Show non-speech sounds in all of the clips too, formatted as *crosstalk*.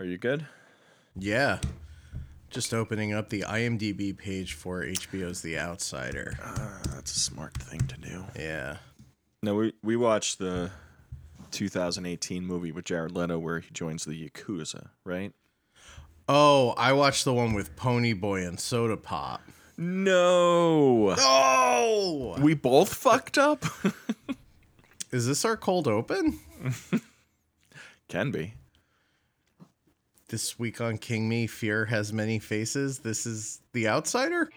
Are you good? Yeah. Just opening up the IMDb page for HBO's The Outsider. Uh, that's a smart thing to do. Yeah. No, we we watched the 2018 movie with Jared Leto where he joins the Yakuza, right? Oh, I watched the one with Pony Boy and Soda Pop. No. Oh! We both fucked up? *laughs* Is this our cold open? Can be. This week on King Me, Fear Has Many Faces. This is The Outsider?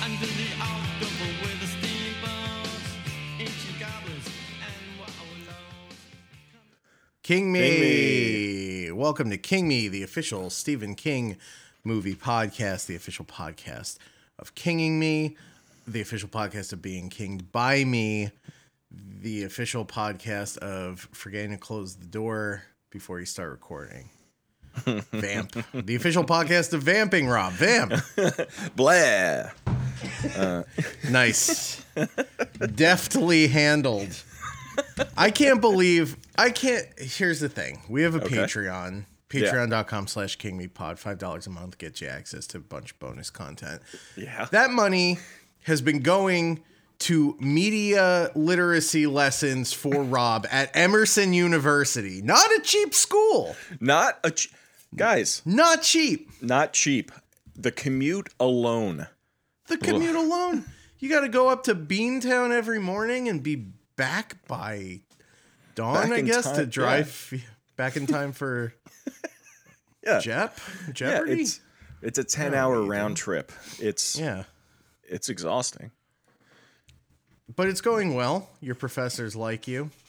Under the October with the steamboats, ancient goblins, and wallows. King Me. Welcome to King Me, the official Stephen King movie podcast, the official podcast of Kinging Me, the official podcast of being kinged by me, the official podcast of forgetting to close the door before you start recording. *laughs* Vamp. The official podcast of vamping, Rob. Vamp. *laughs* Blah. Uh, nice. Deftly handled. I can't believe I can't here's the thing. We have a Okay. Patreon. Patreon.com slash KingMePod. Five dollars a month gets you access to a bunch of bonus content. Yeah. That money has been going to media literacy lessons for *laughs* Rob at Emerson University. Not a cheap school. Not a ch- guys, Not cheap. not cheap. The commute alone. The commute alone. You got to go up to Beantown every morning and be back by dawn, Back I guess, to time, drive back in time for *laughs* Yeah. Jep Yeah, Jeopardy. it's it's a 10 hour round trip. It's yeah, it's exhausting. But it's going well. Your professors like you. *laughs*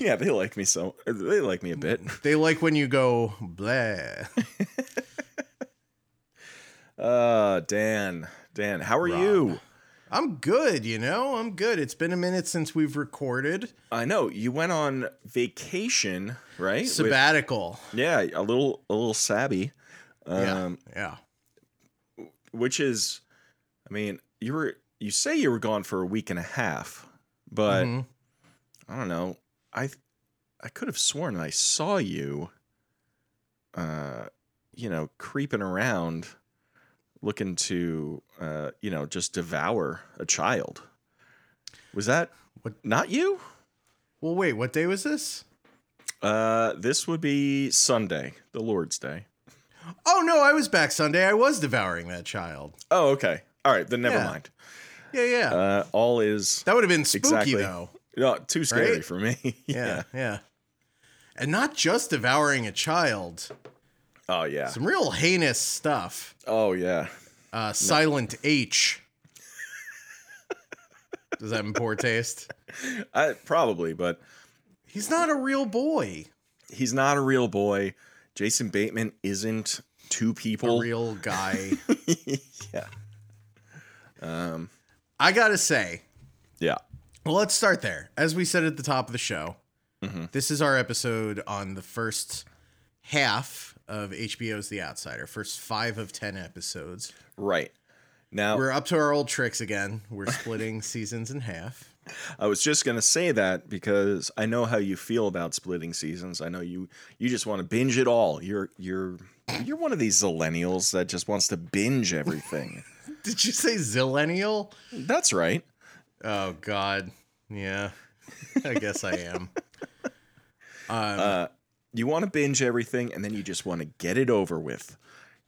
Yeah, they like me so they like me a bit. *laughs* They like when you go blah. *laughs* Uh, Dan, Dan, how are you? I'm good, you know. I'm good. It's been a minute since we've recorded. I know you went on vacation, right? With- Sabbatical. yeah, a little a little sabby. Um, yeah. Yeah. which is, I mean, you were you say you were gone for a week and a half, but Mhm. I don't know. I I could have sworn I saw you, uh, you know, creeping around, looking to, uh, you know, just devour a child. Was that What- not you? Well, wait. What day was this? Uh, this would be Sunday, the Lord's Day. Oh no, I was back Sunday. I was devouring that child. Oh, okay. All right, then never Yeah. mind. Yeah, yeah. Uh, all is that would have been spooky exactly. though. no, too scary Right? for me. *laughs* Yeah, yeah. And not just devouring a child. Oh yeah. Some real heinous stuff. Oh yeah. Uh, Silent H. Does that in poor taste? I, probably, but He's not a real boy. he's not a real boy. Jason Bateman isn't two A people. real guy. *laughs* yeah. Um. I gotta say, Yeah. well, let's start there. As we said at the top of the show, Mm-hmm. this is our episode on the first half of HBO's The Outsider. First five of ten episodes. Right. Now, We're up to our old tricks again. We're splitting *laughs* seasons in half. I was just gonna say that because I know how you feel about splitting seasons. I know you you just want to binge it all. You're you're you're one of these millennials that just wants to binge everything. *laughs* Did you say zillennial? That's right. Oh God, yeah. I guess I am. Um, *laughs* Uh, you want to binge everything, and then you just want to get it over with.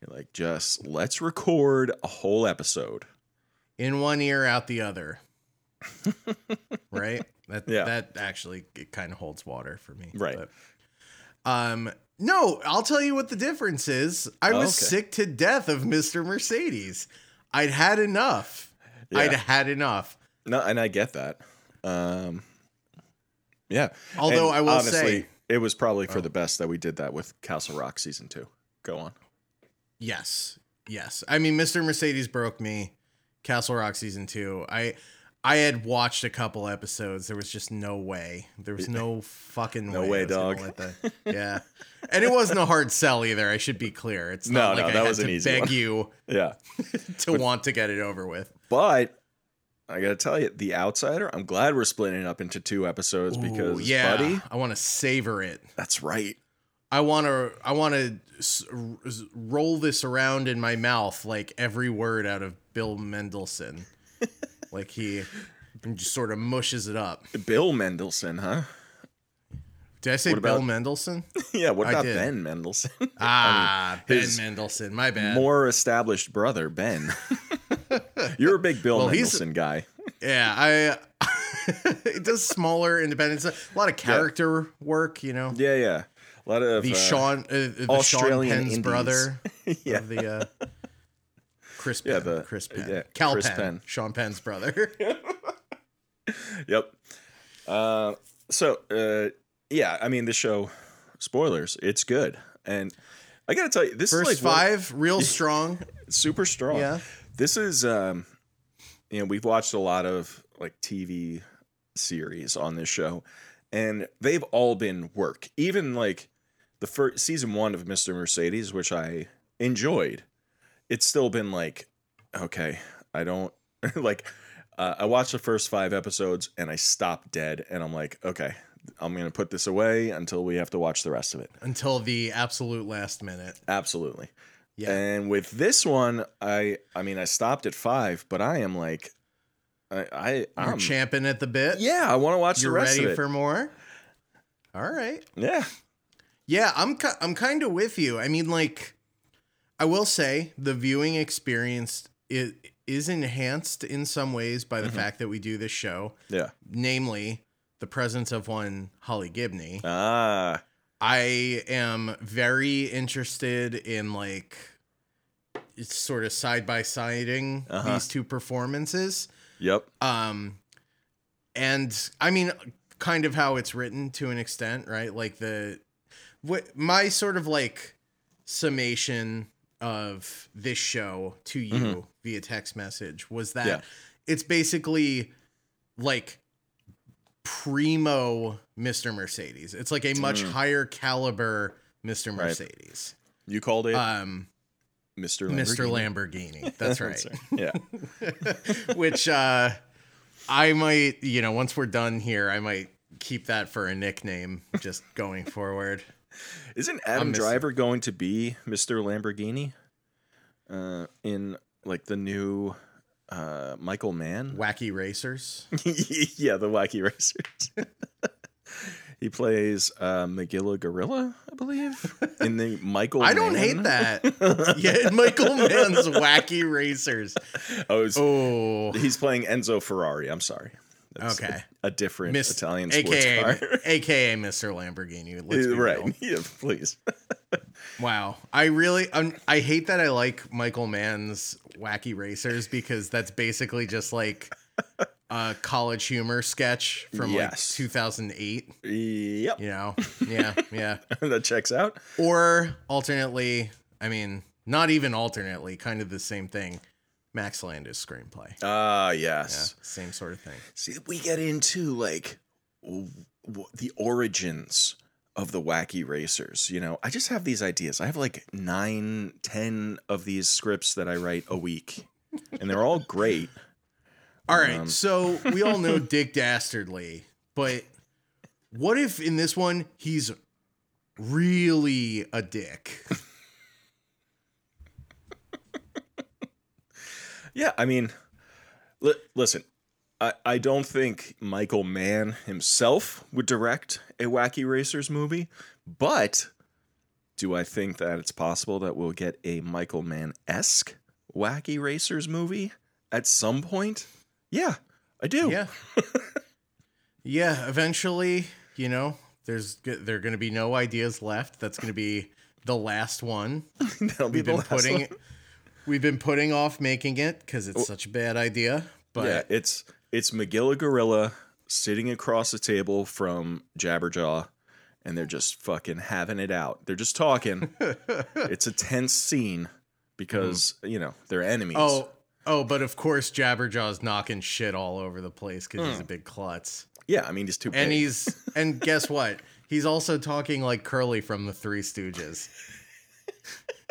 You're like, just let's record a whole episode. in one ear, out the other. *laughs* right. That Yeah. that actually it kind of holds water for me. Right. But, um. No, I'll tell you what the difference is. I was Okay. sick to death of Mr. Mercedes. I'd had enough. I'd had enough. No, and I get that. Um, yeah. Although And I will honestly, say- Oh. it was probably for the best that we did that with Castle Rock season two. Go on. Yes. Yes. I mean, Mr. Mercedes broke me. Castle Rock season two. I I had watched a couple episodes. There was just no way. There was no fucking No way. way, I was gonna dog. that- yeah. And it wasn't a hard sell either. I should be clear. It's No, not like no, I that had was an to easy beg one. you *laughs* Yeah. *laughs* to want to get it over with. But I gotta tell you, The Outsider. I'm glad we're splitting it up into two episodes because, yeah, buddy, I want to savor it. that's right. I want to I want to s- roll this around in my mouth like every word out of Bill Mendelsohn. *laughs* like he just sort of mushes it up. Bill Mendelsohn, huh? Did I say What Bill about- Mendelsohn? *laughs* yeah. What about. Ben Mendelsohn? *laughs* Ah, his Ben Mendelsohn. My bad. More established brother, Ben. *laughs* You're a big Bill Well, Mendelsohn guy. Yeah, I. it does smaller independent stuff. A lot of character work, you know. Yeah, yeah. A lot of The uh, Sean, uh, the Sean Australian Penn's indies. brother Yeah. of the uh, Chris Penn. Yeah, the- Chris Penn. yeah, Cal Chris Penn, Penn. Sean Penn's brother. *laughs* Yep. Uh, so, uh, yeah, I mean, the show, spoilers, it's good. And I got to tell you, this First is like one- five, real *laughs* strong. super strong. Yeah. This is, um, you know, we've watched a lot of like TV series on this show, and they've all been work. Even like the first season one of Mr. Mercedes, which I enjoyed, it's still been like, okay, I don't *laughs* like. Uh, I watched the first five episodes and I stopped dead, and I'm like, okay, I'm gonna put this away until we have to watch the rest of it. until the absolute last minute. Absolutely. Yeah. And with this one, I I mean I stopped at five, but I am like I I You're I'm, champing at the bit. yeah, I want to watch You're the rest ready of it. for more. All right. yeah. Yeah, I'm I'm kind of with you. I mean, like, I will say the viewing experience is is enhanced in some ways by the Mm-hmm. fact that we do this show, Yeah. namely the presence of one Holly Gibney. Ah. I am very interested in like it's sort of side by siding Uh-huh. these two performances. Yep. Um and I mean kind of how it's written to an extent, right? Like the what my sort of like summation of this show to you via text message was that Mm-hmm. Yeah. it's basically like primo Mr. Mercedes. It's like a much higher caliber Mr. Mm. Right. Mercedes. You called it Um Mr. Mr. Lamborghini. Lamborghini. That's *laughs* right. yeah. *laughs* Which uh I might, you know, once we're done here, I might keep that for a nickname just going forward. *laughs* Isn't Adam Driver going to be Mr. Lamborghini? Uh, in like the new uh Michael Mann? Wacky Racers. *laughs* yeah, the wacky racers. *laughs* he plays uh Magilla Gorilla, I believe. In the Michael I don't Mann. hate that. yeah, Michael Mann's Wacky Racers. Oh, Oh, he's playing Enzo Ferrari. I'm sorry. That's a- Okay. A, different Miss, Italian sports AKA, car. AKA *laughs* Mr. Lamborghini. Let's be right. real. *laughs* Yeah, please. *laughs* Wow. I really um, I hate that I like Michael Mann's Wacky Racers because that's basically just like a college humor sketch from Yes. like 2008, Yep. you know. Yeah, yeah. that checks out. Or alternately, I mean, not even alternately, kind of the same thing. Max Landis screenplay. Ah, Yeah, yes. same sort of thing. See, we get into like w- w- the origins of the wacky racers. You know, I just have these ideas. I have like nine, ten of these scripts that I write a week, and they're all great. All right, Um, so we all know *laughs* Dick Dastardly, but what if in this one he's really a dick? *laughs* Yeah, I mean, li- listen, I, I don't think Michael Mann himself would direct a Wacky Racers movie, but do I think that it's possible that we'll get a Michael Mann esque Wacky Racers movie at some point? Yeah, I do. Yeah. *laughs* yeah, eventually, you know, there's g- there are going to be no ideas left. That's going to be the last one. *laughs* That'll be We've the been last putting one. We've been putting off making it cuz it's oh. such a bad idea. But yeah, it's it's Magilla Gorilla sitting across the table from Jabberjaw, and they're just fucking having it out. They're just talking. *laughs* it's a tense scene because mm. you know they're enemies. Oh, oh, but of course Jabberjaw's knocking shit all over the place because he's a mm. big klutz. yeah, I mean he's too big. And he's *laughs* and guess what? He's also talking like Curly from the Three Stooges. *laughs*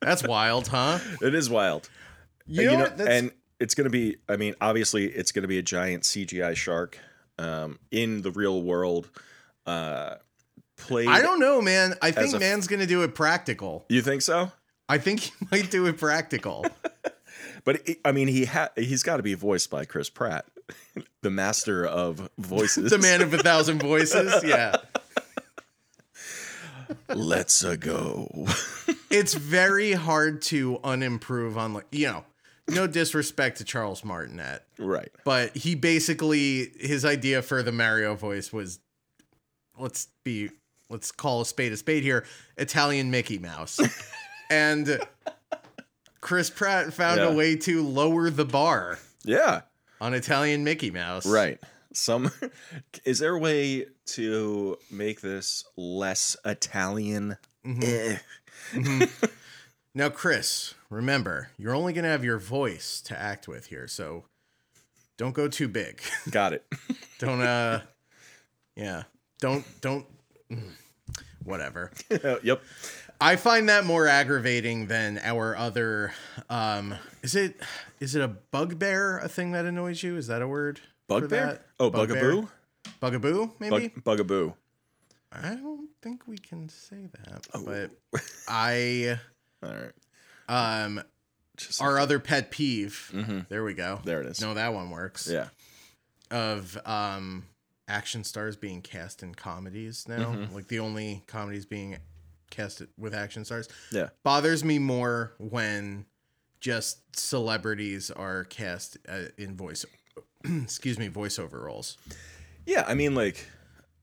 That's wild, huh? *laughs* it is wild. You And know, what? That's, and it's going to be. I mean, obviously, it's going to be a giant CGI shark um, in the real world. Uh, played. I don't know, man. I think a- man's gonna do it practical. You think so? I think he *laughs* might do it practical. *laughs* But it- I mean, he ha- he's got to be voiced by Chris Pratt, the master of voices. the man of a thousand voices. Yeah. Let's a go. *laughs* It's very hard to unimprove on like you know, no disrespect to Charles Martinet, right. but he basically his idea for the Mario voice was let's be let's call a spade a spade here, Italian Mickey Mouse. *laughs* and Chris Pratt found Yeah. a way to lower the bar Yeah. on Italian Mickey Mouse. Right. Some *laughs* is there a way to make this less Italian? Eh. *laughs* Now, Chris, remember, you're only going to have your voice to act with here, so don't go too big. *laughs* Got it. don't uh *laughs* yeah, don't don't mm, whatever. yep. I find that more aggravating than our other um is it is it a bugbear a thing that annoys you? Is that a word? Bugbear? Oh, bugaboo? Bugaboo, maybe? Bug, bugaboo. I don't think we can say that. Oh. But *laughs* I All right. um Just our other pet peeve. Mhm. There we go. There it is. No, that one works. Yeah. Of um action stars being cast in comedies now. Mm-hmm. Like the only comedies being cast with action stars. Yeah. Bothers me more when just celebrities are cast uh, in voice *clears throat* excuse me, voiceover roles. Yeah, I mean like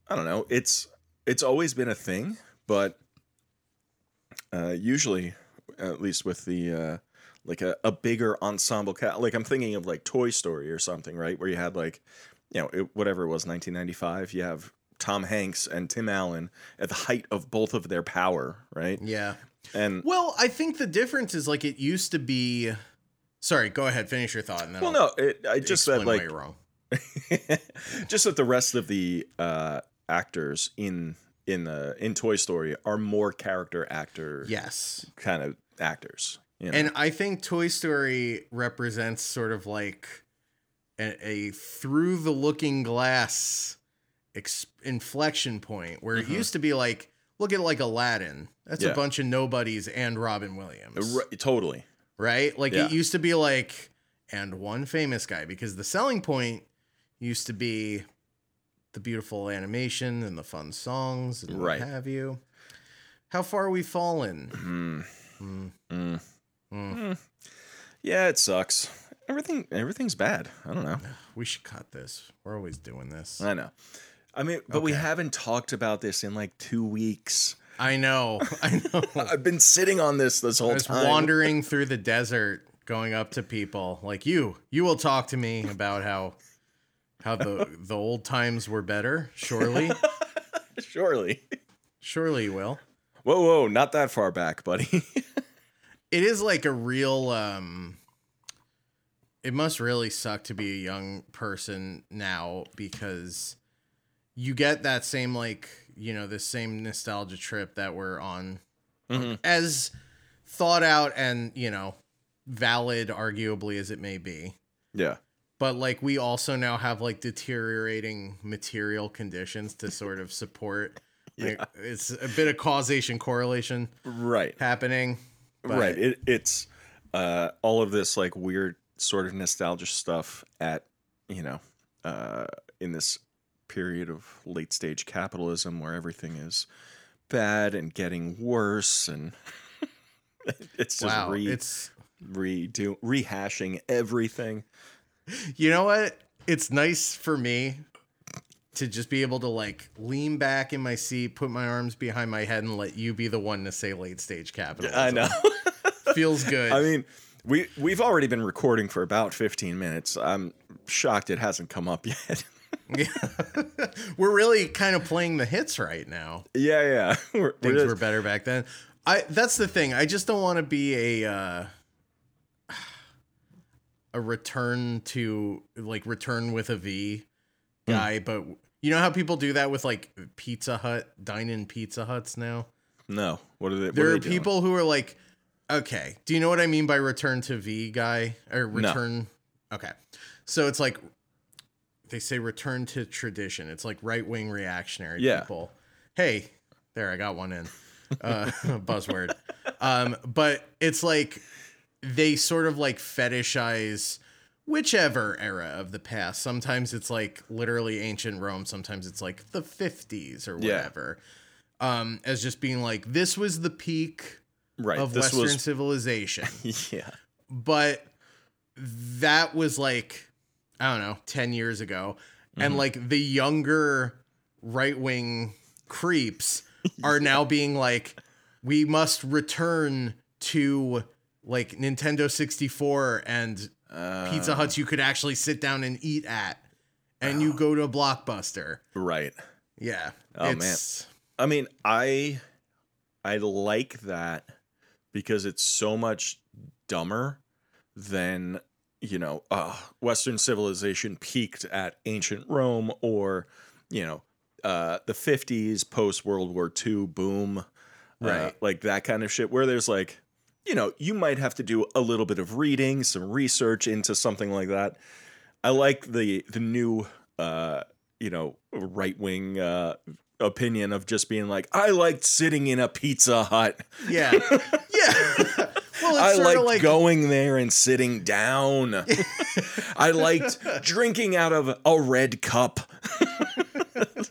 I don't know. It's it's always been a thing, but uh usually at least with the uh like a, a bigger ensemble cast like I'm thinking of like Toy Story or something, right? Where you had like you know, it, whatever it was 1995, you have Tom Hanks and Tim Allen at the height of both of their power, right? Yeah. And Well, I think the difference is like it used to be Sorry, go ahead, finish your thought and then well, I'll no, it, I just said like you're wrong. *laughs* just that the rest of the uh, actors in in the in Toy Story are more character actor Yes. kind of actors. You know? And I think Toy Story represents sort of like a, a through the looking glass ex- inflection point where it used to be like, look at like Aladdin. That's Mm-hmm. Yeah. a bunch of nobodies and Robin Williams, R- totally. right? Like Yeah. it used to be like, and one famous guy because the selling point used to be the beautiful animation and the fun songs and Right. what have you. How far we fallen? Mm. Mm. Mm. Yeah, it sucks. Everything everything's bad. I don't know. *sighs* We should cut this. We're always doing this. I know. I mean, but we haven't talked about this in like two weeks. I know. *laughs* I know. *laughs* I've been sitting on this this I whole was time. wandering *laughs* through the desert, going up to people like you. You will talk to me about how how the *laughs* the old times were better. Surely, *laughs* Surely. surely you will. Whoa, whoa, not that far back, buddy. *laughs* It is like a real. um It must really suck to be a young person now because you get that same like you know this same nostalgia trip that we're on Mhm. as thought out and you know valid arguably as it may be yeah. But like we also now have like deteriorating material conditions to sort of support *laughs* like, it's a bit of causation correlation Right. happening but- right. It, it's uh all of this like weird sort of nostalgia stuff at you know uh in this period of late stage capitalism where everything is bad and getting worse and *laughs* it's just wow re it's redo rehashing everything you know what? It's nice for me to just be able to like lean back in my seat put my arms behind my head and let you be the one to say late stage capitalism. I know. *laughs* Feels good. I mean we we've already been recording for about 15 minutes. I'm shocked it hasn't come up *laughs* yet. Yeah. *laughs* we're really kind of playing the hits right now. Yeah yeah. We're, we're things just- were better back then. I that's the thing. I just don't want to be a uh, a return to like return with a V guy, but you know how people do that with like Pizza Hut, dine in Pizza Huts now. no what are they There are are they doing? people who are like, okay, do you know what I mean by return to V guy or return Okay. So it's like they say return to tradition. It's like right wing reactionary Yeah. people. Hey, there I got one in. Uh *laughs* buzzword. Um, but it's like they sort of like fetishize whichever era of the past. Sometimes it's like literally ancient Rome, sometimes it's like the 50s or Yeah. whatever. Um, as just being like this was the peak Right. of Western was *laughs* civilization yeah. but that was like I don't know, 10 years ago. And like the younger right-wing creeps *laughs* are now being like we must return to like Nintendo 64 and Pizza Huts you could actually sit down and eat at and you go to Blockbuster. Right. Yeah. Oh, man. I mean, I I like that because it's so much dumber than you know, uh, Western civilization peaked at ancient Rome or you know, uh, the fifties post World War II boom, uh, Right. like that kind of shit. Where there's like, you know, you might have to do a little bit of reading, some research into something like that. I like the the new uh you know right wing uh opinion of just being like I liked sitting in a Pizza Hut. Yeah. *laughs* yeah. well, I liked like going there and sitting down. *laughs* I liked drinking out of a red cup. *laughs*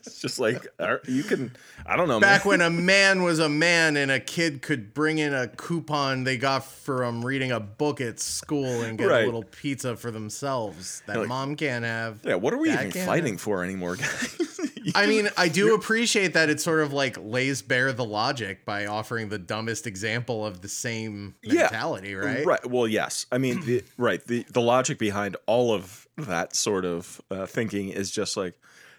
it's just like you can I don't know back man. when a man was a man and a kid could bring in a coupon they got from reading a book at school and get Right. a little pizza for themselves that Like- mom can't have. Yeah, what are we even fighting for anymore, *laughs* guys? I mean, I do appreciate that it sort of like lays bare the logic by offering the dumbest example of the same Yeah. mentality, right? Right. Well, yes. I mean, the, *clears throat* right. The the logic behind all of that sort of uh, thinking is just like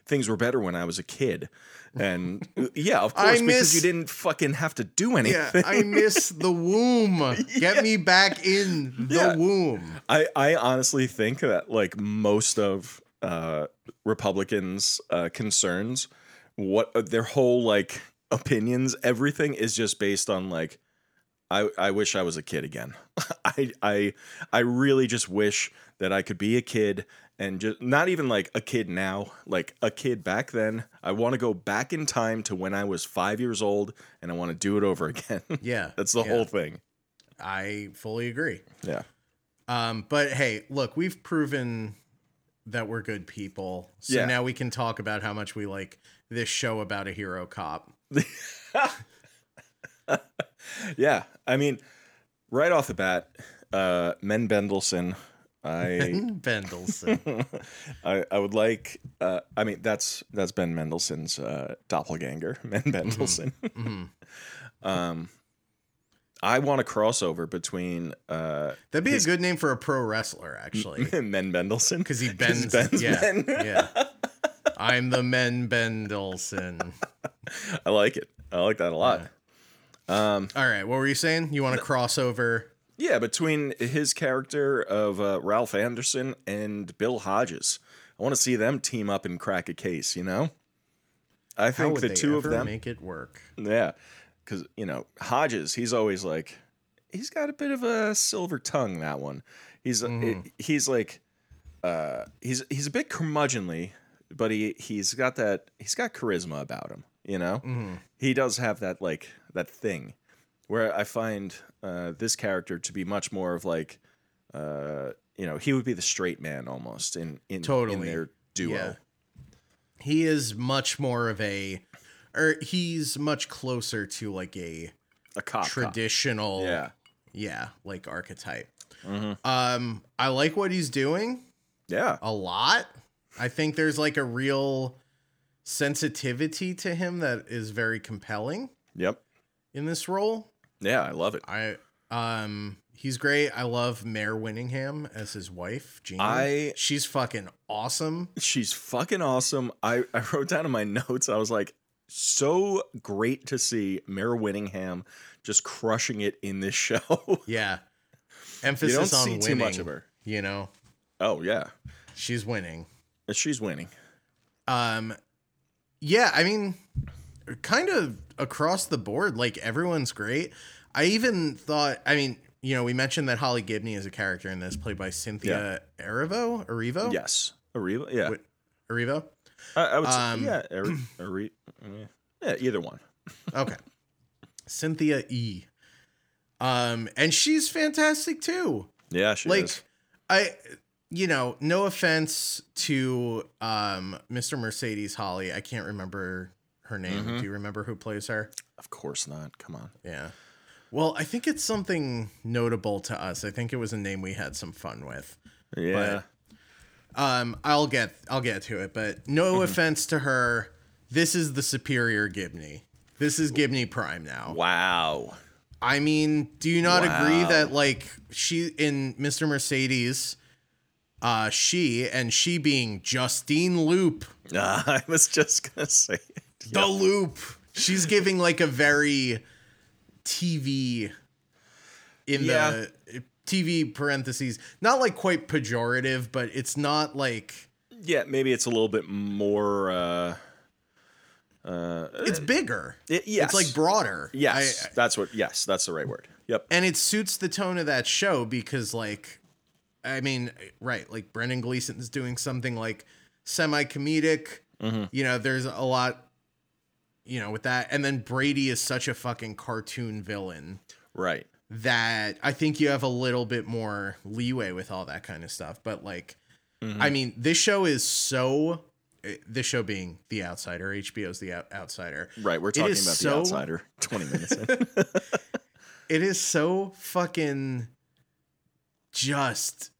things were better when I was a kid, and uh, yeah, of *laughs* I course, because miss- you didn't fucking have to do anything. Yeah, I *laughs* miss the womb. Get me back in the Yeah. womb. I, I honestly think that like most of uh, Republicans' uh, concerns, what uh, their whole like opinions, everything is just based on like, I I wish I was a kid again. *laughs* I I I really just wish that I could be a kid and just not even like a kid now, like a kid back then. I want to go back in time to when I was five years old, and I want to do it over *laughs* again. Yeah. That's the yeah. whole thing. I fully agree. Yeah. Um, but hey, look, we've proven that we're good people. So Yeah. now we can talk about how much we like this show about a hero cop. *laughs* Yeah, I mean, right off the bat, uh, Men Bendelson. I, *laughs* Bendelson. *laughs* I I would like. Uh, I mean, that's that's Ben Mendelsohn's uh, doppelganger, Men Bendelson. Mhm. Um, I want a crossover between uh, That'd be His- a good name for a pro wrestler, actually. *laughs* Men Bendelson Because he bends. bends yeah. men. yeah. I'm the Men Bendelson. I like it. I like that a lot. Um, All right. What were you saying? You want to cross over? Yeah, between his character of uh, Ralph Anderson and Bill Hodges, I want to see them team up and crack a case. You know, I think the two of them. make it work? Yeah, because you know Hodges, he's always like, he's got a bit of a silver tongue. That one, he's Mhm. he's like, uh, he's he's a bit curmudgeonly, but he he's got that he's got charisma about him. You know, Mhm. he does have that like that thing where I find uh, this character to be much more of like, uh, you know, he would be the straight man almost in in in Totally. their duo. Yeah. He is much more of a, or he's much closer to like a A cop, cop. traditional, Yeah. yeah, like archetype. Mhm. Um, I like what he's doing Yeah. a lot. I think there's like a real sensitivity to him that is very compelling Yep. in this role. Yeah, I love it. I um he's great. I love Mare Winningham as his wife, Jean. I- she's fucking awesome. She's fucking awesome. I, I wrote down in my *laughs* notes, I was like, so great to see Mare Winningham just crushing it in this *laughs* show. Yeah. you Emphasis don't on see winning. too much of her. You know, Oh, yeah. she's winning. She's winning. Um yeah, I mean kind of across the board like everyone's great. I even thought I mean, you know, we mentioned that Holly Gibney is a character in this, played by Cynthia Erivo. Erivo. Yes. Arriva? Yeah. Wait. Erivo. I, I would say, Um, yeah. Ari, Ari, *clears throat* yeah, either one. *laughs* Okay. Cynthia E. Um, and she's fantastic too. Yeah, she like is. I you know, no offense to um Mr. Mercedes Holly. I can't remember her name. Mm-hmm. Do you remember who plays her? Of course not. Come on. Yeah. Well, I think it's something notable to us. I think it was a name we had some fun with. Yeah. Um, I'll get I'll get to it, but no Mm-hmm. offense to her. This is the superior Gibney. This is Gibney Prime now. wow. I mean, do you not agree that like she in Mr. Mercedes, uh, she and she being Justine Lupe, Uh, *laughs* I was just gonna say it. the Loop, she's giving like a very TV in Yeah. the TV parentheses, not like quite pejorative, but it's not like Yeah, maybe it's a little bit more. uh uh it's bigger. it- yes. It's like broader. Yes, I- that's what. Yes, that's the right word. Yep. and it suits the tone of that show because like i mean right like brendan gleeson's doing something like semi-comedic Mm-hmm. you know there's a lot you know with that and then brady is such a fucking cartoon villain Right. that i think you have a little bit more leeway with all that kind of stuff but like Mm-hmm. i mean this show is so eh, this show being the outsider hbo's the Out- outsider Right. We're talking about so- the outsider. *laughs* Twenty minutes in. it is so fucking just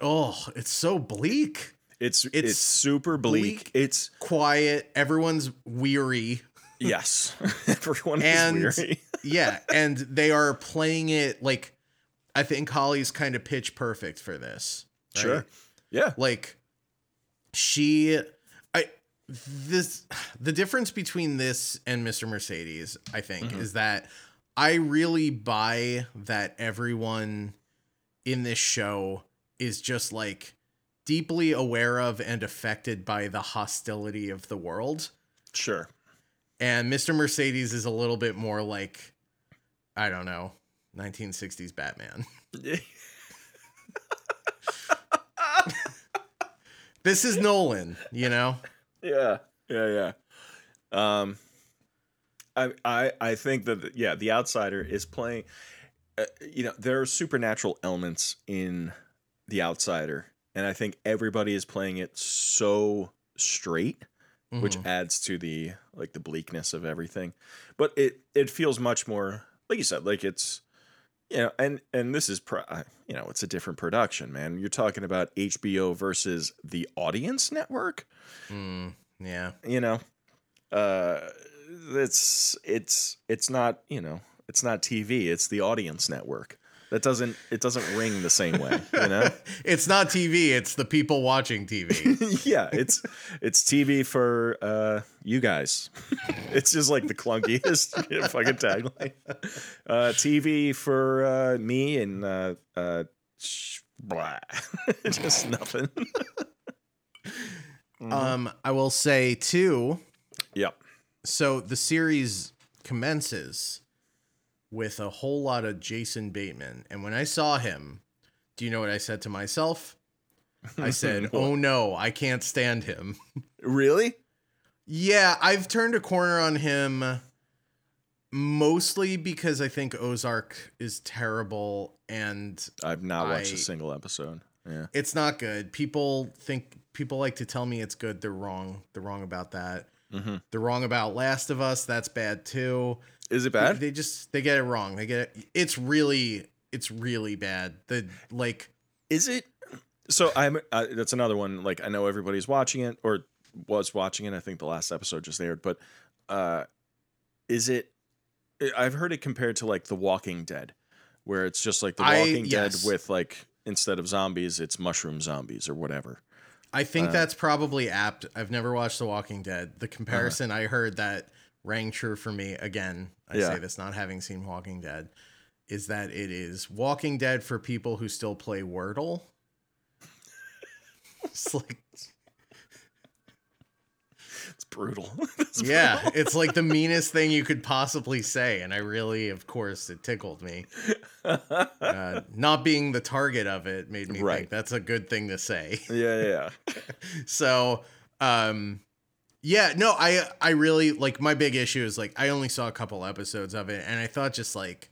oh it's so bleak It's it's, It's super bleak. bleak. It's quiet everyone's weary yes. *laughs* Everyone And- is weary. *laughs* yeah and they are playing it like i think holly's kind of pitch perfect for this right? Sure. Yeah. like she i this the difference between this and mr mercedes i think mm-hmm. is that i really buy that everyone in this show is just like deeply aware of and affected by the hostility of the world Sure. and mr mercedes is a little bit more like i don't know 1960s batman *laughs* this is nolan you know Yeah, yeah, yeah. Um, I, I, I think that yeah, the outsider is playing. Uh, you know, there are supernatural elements in the outsider, and I think everybody is playing it so straight, which Mhm. adds to the like the bleakness of everything. But it it feels much more like you said, like it's you know, and and this is pro- you know, it's a different production, man. You're talking about HBO versus the Audience Network Mm, yeah you know uh it's it's it's not you know it's not tv it's the audience network that doesn't it doesn't ring the same way *laughs* you know? It's not tv it's the people watching tv *laughs* yeah it's it's tv for uh you guys. *laughs* It's just like the clunkiest fucking tagline. Uh tv for uh me and uh uh sh- blah. Just nothing. Um i will say too yep. so the series commences with a whole lot of Jason Bateman. And when I saw him, do you know what I said to myself? I *laughs* said, "Oh no, I can't stand him." *laughs* really yeah, I've turned a corner on him mostly because I think Ozark is terrible and i've not watched I- a single episode yeah it's not good. People think people like to tell me it's good. They're wrong. They're wrong about that. Mm-hmm. They're wrong about Last of Us. That's bad too. is it bad They just they get it wrong. They get it. It's really it's really bad. The like Is it? So I'm. Uh, that's another one. Like I know everybody's watching it or was watching it. I think the last episode just aired. But uh, is it? I've heard it compared to like The Walking Dead, where it's just like The I- Walking yes. Dead with like instead of zombies, it's mushroom zombies or whatever. I think Uh, that's probably apt. I've never watched The Walking Dead. The comparison I heard that rang true for me again. I Yeah. say this not having seen Walking Dead is that it is Walking Dead for people who still play Wordle. *laughs* it's like brutal. *laughs* It's yeah, brutal. it's like the meanest thing you could possibly say and I really of course it tickled me. *laughs* uh, not being the target of it made me Right. think that's a good thing to say. Yeah, yeah. *laughs* so um yeah no i i really like my big issue is like i only saw a couple episodes of it and i thought just like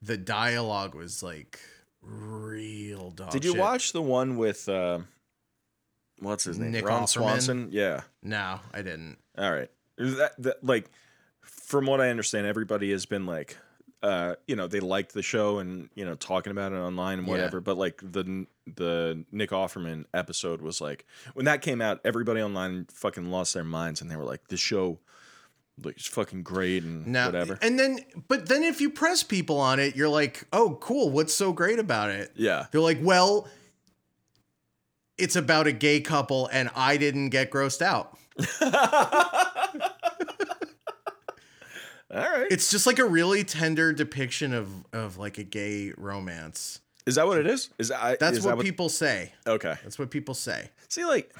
the dialogue was like real dog Did you shit. watch the one with uh, what's his name? Nick Ron Offerman? Swanson. Yeah. no i didn't All right. That, that like from what I understand, everybody has been like, uh, you know, they liked the show and you know talking about it online and Yeah. whatever. But like the the Nick Offerman episode was like when that came out, everybody online fucking lost their minds and they were like, "This show, like, is fucking great and now whatever." and then but then if you press people on it you're like oh cool what's so great about it yeah. they're like well it's about a gay couple and i didn't get grossed out *laughs* All right. it's just like a really tender depiction of of like a gay romance Is that what it is? Is I, that's is what, that what people say Okay. that's what people say See, like,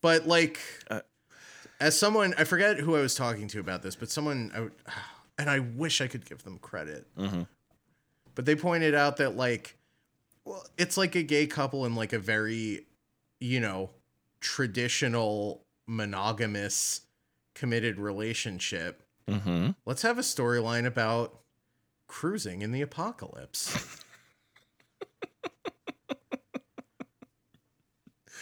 but like Uh, as someone i forget who i was talking to about this but someone I would, *sighs* and i wish i could give them credit Mm-hmm. but they pointed out that like well it's like a gay couple in like a very you know traditional monogamous committed relationship mm-hmm. let's have a storyline about cruising in the apocalypse *laughs*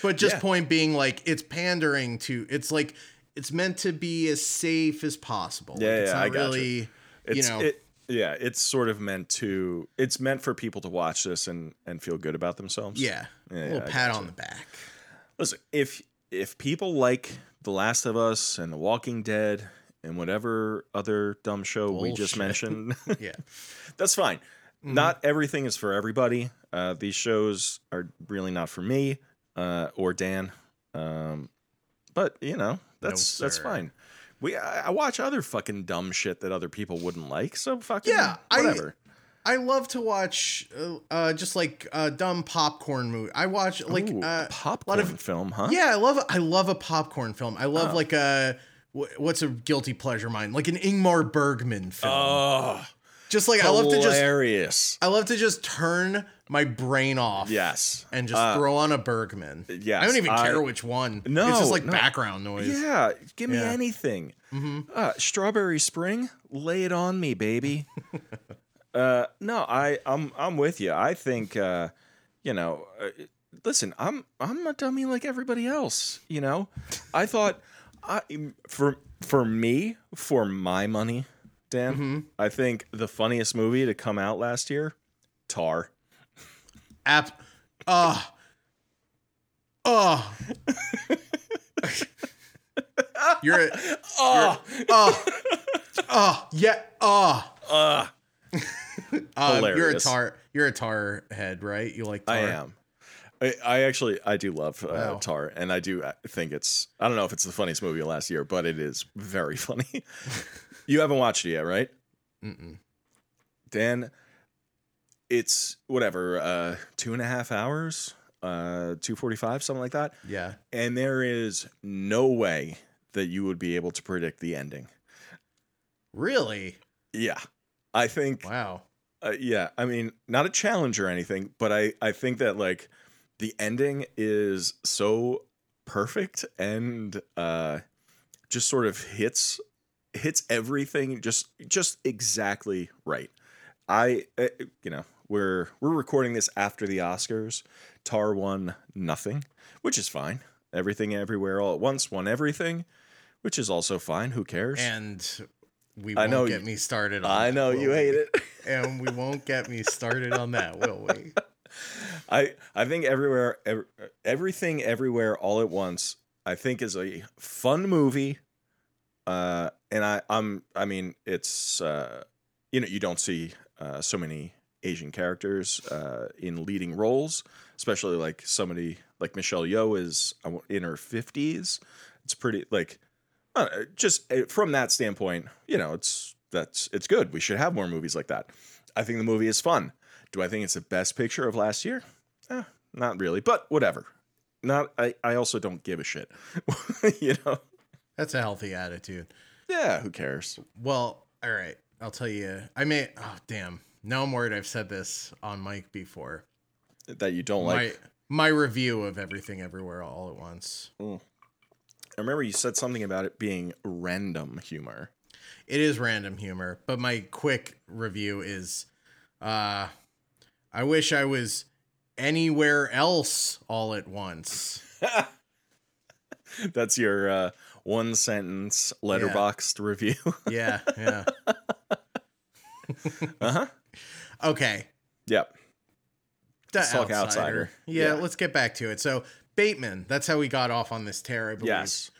but just Yeah. point being like it's pandering to it's like it's meant to be as safe as possible Yeah, like, it's yeah, not I really it's you know it, yeah it's sort of meant to it's meant for people to watch this and and feel good about themselves. Yeah, Yeah, a little yeah, pat on the back. Listen if if people like the last of us and the walking dead and whatever other dumb show we just mentioned *laughs* yeah. *laughs* that's fine. Mm-hmm. not everything is for everybody. Uh these shows are really not for me uh or dan um but you know that's that's fine we I, I watch other fucking dumb shit that other people wouldn't like so fucking Yeah, I- whatever I love to watch uh, uh just like uh dumb popcorn movie. I watch like Ooh, uh popcorn of- film, huh? yeah, I love I love a popcorn film. I love Oh. like a what's a guilty pleasure mine? Like an Ingmar Bergman film. Oh, just like I love to just hilarious. I love to just turn my brain off. Yes, And just Uh, throw on a Bergman. yes, I don't even I- care which one. No, It's just like no. background noise. Yeah, give me Yeah. anything. hmm Uh, Strawberry Spring, lay it on me, baby. *laughs* uh, no, I, I'm, I'm with you. I think, uh, you know, uh, listen, I'm, I'm a dummy like everybody else. You know, I thought, I, for, for me, for my money, Dan, Mm-hmm. I think the funniest movie to come out last year, Tar. App. Uh. Uh. you're a, Oh, uh, uh, yeah, uh. uh, *laughs* Um, you're a tar. You're a tar head, right? You like tar. I am. I, I actually I do love uh, Wow. Tar, and I do uh, think it's I don't know if it's the funniest movie of last year, but it is very *laughs* funny. You haven't watched it yet, right, Mm-mm. Dan? It's whatever, uh, two and a half hours, uh, two forty five, something like that, Yeah. and there is no way that you would be able to predict the ending. Really? Yeah, I think Wow. Uh, yeah, I mean, not a challenge or anything, but I I think that like the ending is so perfect and uh just sort of hits hits everything just just exactly right. I uh, you know, we're we're recording this after the Oscars. Tar won nothing, which is fine. Everything everywhere all at once won everything, which is also fine. Who cares? And we I won't know get you- me started on I that, know you we? hate it. *laughs* and we won't get me started on that, will we? *laughs* I I think everywhere ev- everything everywhere all at once I think is a fun movie. Uh and I I'm I mean it's uh you know you don't see uh so many Asian characters uh in leading roles, especially like somebody like Michelle Yeoh is uh, in her 50s. It's pretty like uh, just uh, from that standpoint, you know, it's that's it's good. We should have more movies like that. I think the movie is fun. Do I think it's the best picture of last year? Eh, not really, but whatever. Not I, I also don't give a shit. *laughs* you know? That's a healthy attitude. Yeah, who cares? Well, all right. I'll tell you. I may. Oh, damn. Now I'm worried. I've said this on mic before. that you don't like. my my review of everything everywhere all at once. I remember you said something about it being random humor. It is random humor, but my quick review is uh I wish I was anywhere else all at once. *laughs* That's your uh, one sentence letterboxed review. *laughs* Yeah, yeah. *laughs* uh huh. Okay. Yep. The Let's talk outsider. outsider. Yeah, Yeah. let's get back to it. So Bateman, that's how we got off on this tear, I believe. Yes.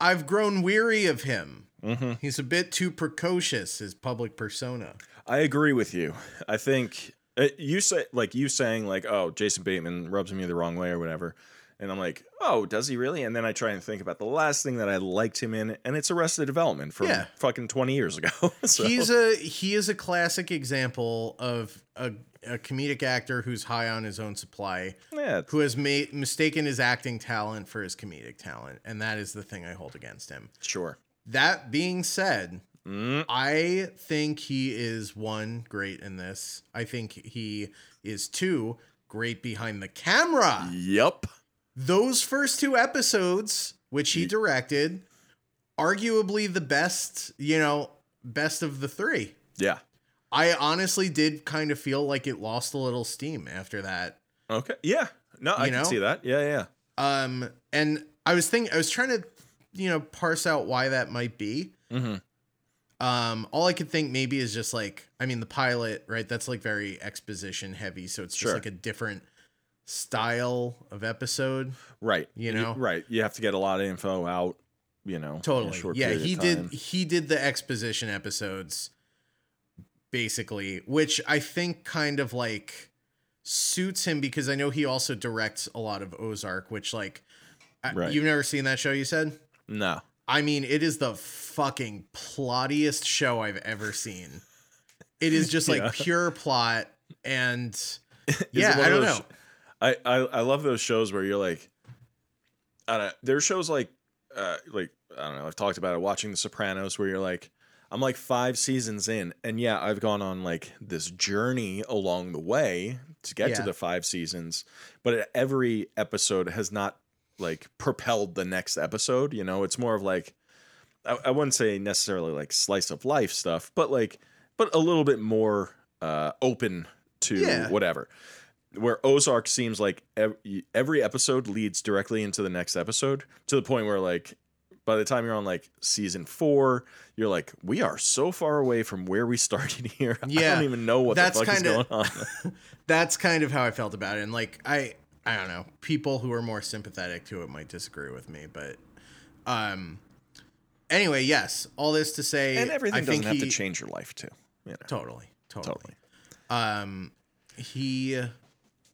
I've grown weary of him. hmm He's a bit too precocious, his public persona. I agree with you. I think uh, you say like you saying like, oh, Jason Bateman rubs me the wrong way or whatever, and I'm like, oh, does he really? And then I try and think about the last thing that I liked him in, and it's Arrested Development from Yeah. fucking 20 years ago. *laughs* so, He's a he is a classic example of a, a comedic actor who's high on his own supply, yeah, who has made mistaken his acting talent for his comedic talent, and that is the thing I hold against him. sure. That being said, Mm, I think he is one great in this. I think he is two great behind the camera. yep. Those first two episodes, which he directed, arguably the best, you know, best of the three. Yeah. I honestly did kind of feel like it lost a little steam after that. Okay. Yeah. No, I You can know? see that. Yeah, yeah. Um, and I was thinking, I was trying to, you know, parse out why that might be. Mhm. Um, all I could think maybe is just like, I mean, the pilot, right? That's like very exposition heavy, so it's just Sure. like a different style of episode. Right. You know? right. You have to get a lot of info out, you know. Totally. Yeah, he did. He did the exposition episodes, basically, which I think kind of like suits him because I know he also directs a lot of Ozark, which like I- you've never seen that show. You said. No. I mean, it is the fucking plottiest show I've ever seen. It is just *laughs* like Yeah. pure plot and *laughs* yeah, I don't those know. I, I I love those shows where you're like, I don't know. There's shows like, uh, like I don't know. I've talked about it. Watching The Sopranos, where you're like, I'm like five seasons in, and yeah, I've gone on like this journey along the way to get to the five seasons, but every episode has not like propelled the next episode. You know, it's more of like, I, I wouldn't say necessarily like slice of life stuff, but like, but a little bit more uh, open to Yeah. whatever. Where Ozark seems like every episode leads directly into the next episode to the point where like by the time you're on like season four, you're like, we are so far away from where we *laughs* started here. I Yeah. don't even know what That's the fuck is kinda- going on. *laughs* That's kind of how I felt about it. And like I I don't know, people who are more sympathetic to it might disagree with me, but um anyway, yes, all this to say and everything I doesn't have he, to change your life too. You know, Totally, totally. totally. Um, he,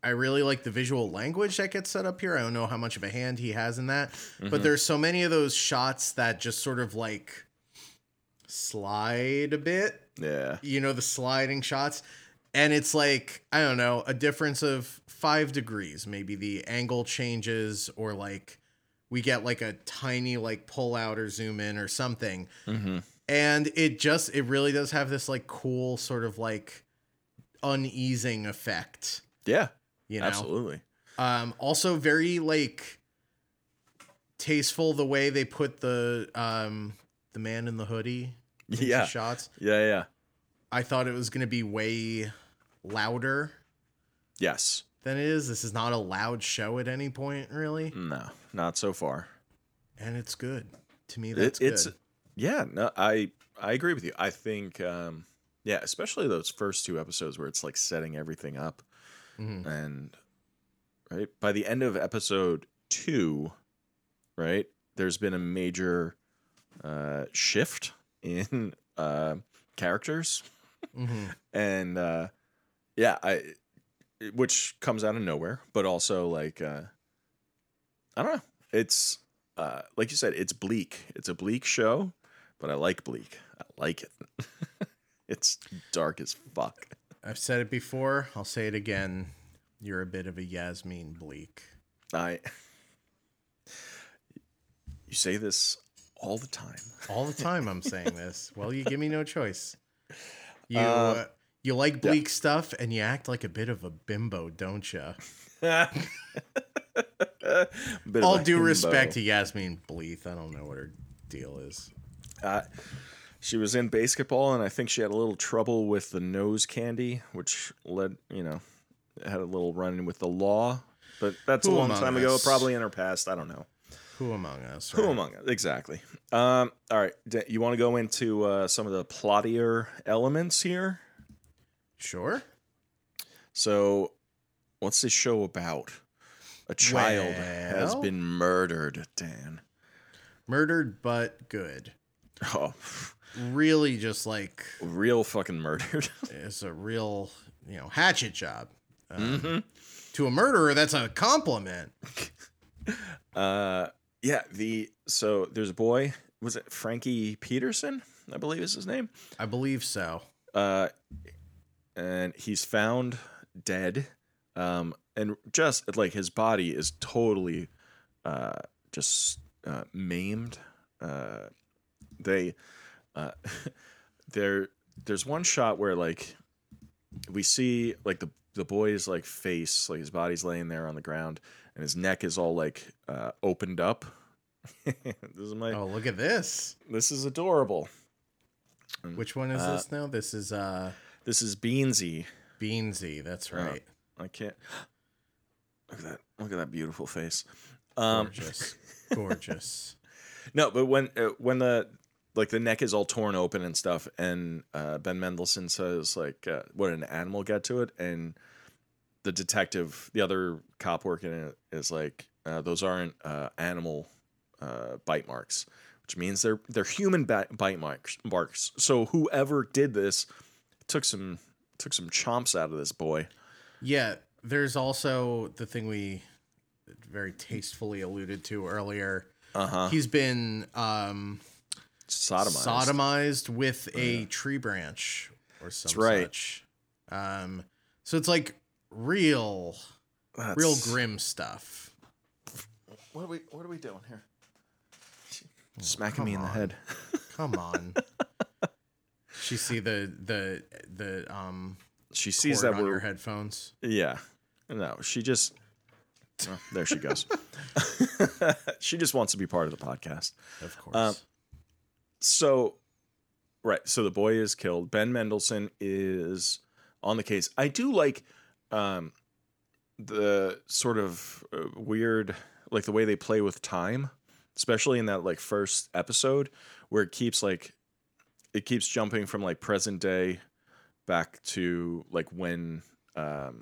I really like the visual language that gets set up here. I don't know how much of a hand he has in that, Mm-hmm. but there's so many of those shots that just sort of like slide a bit. Yeah. You know, the sliding shots. And it's like, I don't know, a difference of five degrees. Maybe the angle changes, or like we get like a tiny like pull out or zoom in or something Mm-hmm. and it just it really does have this like cool sort of like uneasing effect Yeah. You know Absolutely. um also very like tasteful the way they put the um the man in the hoodie Yeah. shots Yeah. Yeah. i thought it was going to be way louder Yes. than it is this is not a loud show at any point really No, not so far. and it's good to me It- that's it's good yeah. No, I I agree with you. I think um, yeah, especially those first two episodes where it's like setting everything up, Mhm. and right by the end of episode two, right, there's been a major uh, shift in uh, characters, Mhm. *laughs* and uh, yeah, I which comes out of nowhere, but also like uh, I don't know. It's uh, like you said, it's bleak. It's a bleak show, but I like bleak. I like it. *laughs* it's dark as fuck. I've said it before i'll say it again you're a bit of a yasmin bleak I. You say this all the time. All the time I'm saying this. Well, you give me no choice. You Uh, uh, You like bleak stuff, and you act like a bit of a bimbo, don't you? *laughs* All due respect to Yasmine Bleeth, I don't know what her deal is. Uh, she was in basketball, and I think she had a little trouble with the nose candy, which led, you know, had a little run in with the law. But that's Who a long time ago, probably in her past. I don't know. Who among us? Who among us? Exactly. Um, all right. D- You want to go into uh, some of the plottier elements here? Sure. So, what's this show about? A child has been murdered, Dan. Murdered but good. Oh, Really, just like real fucking murdered. *laughs* it's a real, you know, hatchet job. Um, Mm-hmm. To a murderer, that's a compliment. *laughs* Uh, yeah. The so there's a boy. Was it Frankie Peterson? I believe is his name. I believe so. Uh, and he's found dead. Um, and just like his body is totally, uh, just uh, maimed. Uh, they, uh, *laughs* there. There's one shot where like we see like the the boy's like face, like his body's laying there on the ground, and his neck is all like uh, opened up. *laughs* this is my. Oh, look at this. This is adorable. Which one is Uh, this now? This is uh This is Beansy. Beansy. That's right. I can't. *gasps* Look at that! Look at that beautiful face. Um, Gorgeous. Gorgeous. *laughs* no, but when uh, when the like the neck is all torn open and stuff, and uh, Ben Mendelsohn says like, uh, "What an animal get to it?" and the detective, the other cop working it, is like, uh, "Those aren't uh, animal uh, bite marks." Which means they're they're human ba- bite marks. Marks. So whoever did this took some took some chomps out of this boy. Yeah, there's also the thing we very tastefully alluded to earlier. Uh huh. He's been um Sodomized. sodomized with a tree branch or some right. such. Um, so it's like real, That's- real grim stuff. What are we What are we doing here? Smacking me in the head. Come on. *laughs* she see the the the um She sees that on your we're headphones. yeah. No, she just oh, there she goes. *laughs* *laughs* she just wants to be part of the podcast. Of course. Um, So, right. So the boy is killed. Ben Mendelsohn is on the case. I do like um, the sort of uh, weird, like the way they play with time, especially in that like first episode where it keeps like it keeps jumping from like present day back to like when um,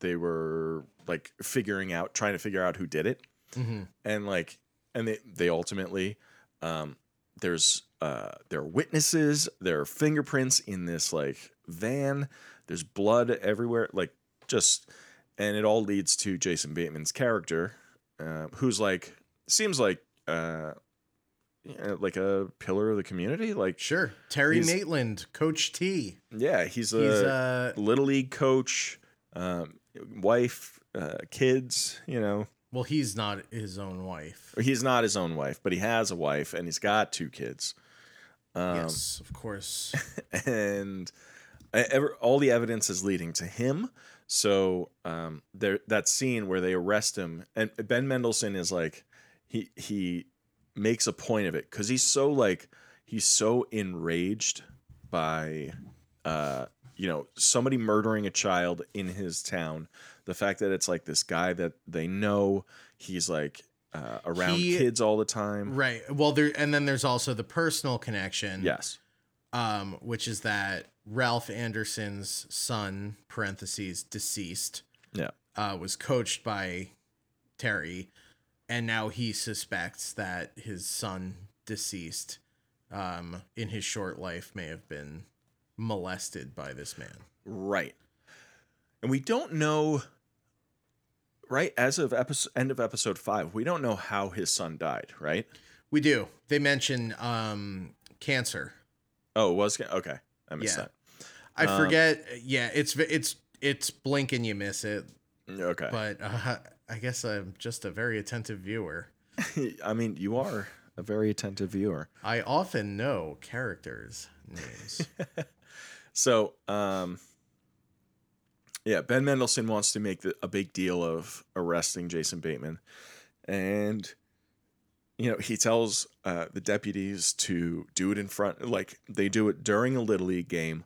they were like figuring out, trying to figure out who did it Mhm. and like and they they ultimately um there's uh there are witnesses there are fingerprints in this like van there's blood everywhere like just and it all leads to jason bateman's character uh, who's like seems like uh like a pillar of the community like Sure. Terry Maitland, Coach T. yeah he's a He's uh little league coach um wife uh kids you know well, he's not his own wife. He's not his own wife, but he has a wife and he's got two kids. Um, yes, of course. *laughs* And ever, all the evidence is leading to him. So um, there, that scene where they arrest him, and Ben Mendelsohn is like, he he makes a point of it because he's so like he's so enraged by uh, you know somebody murdering a child in his town. The fact that it's like this guy that they know, he's like uh, around He- kids all the time. right. Well, there and then there's also the personal connection. Yes. um, which is that Ralph Anderson's son (parentheses deceased) Yeah. uh, was coached by Terry, and now he suspects that his son deceased um, in his short life may have been molested by this man. Right. And we don't know right as of episode end of episode 5, we don't know how his son died, right? We do. They mention um, cancer. Oh, it was okay. I missed Yeah. that. I Um, forget. Yeah, it's it's it's blink and you miss it. Okay. But uh, I guess I'm just a very attentive viewer. *laughs* I mean, you are a very attentive viewer. I often know characters' names. *laughs* So, um, yeah, Ben Mendelsohn wants to make the, a big deal of arresting Jason Bateman, and you know he tells uh, the deputies to do it in front, like they do it during a little league game.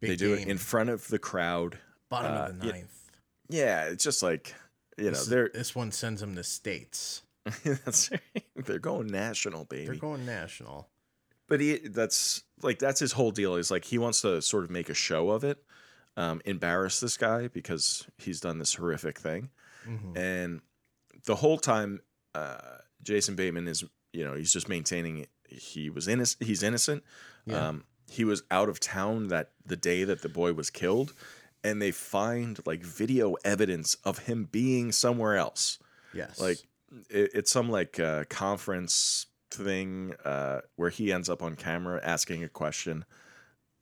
Big they do it in front of the crowd. bottom uh, of the ninth. Yeah, it's just like you know this, is- they're this one sends them to states. *laughs* that's they're going national, baby. They're going national. but he that's like that's his whole deal is like he wants to sort of make a show of it um, embarrass this guy because he's done this horrific thing Mhm. and the whole time uh, jason bateman is you know he's just maintaining he was innocent he's innocent Yeah. um, he was out of town that the day that the boy was killed and they find like video evidence of him being somewhere else Yes. like it, it's some like uh, conference thing uh, where he ends up on camera asking a question,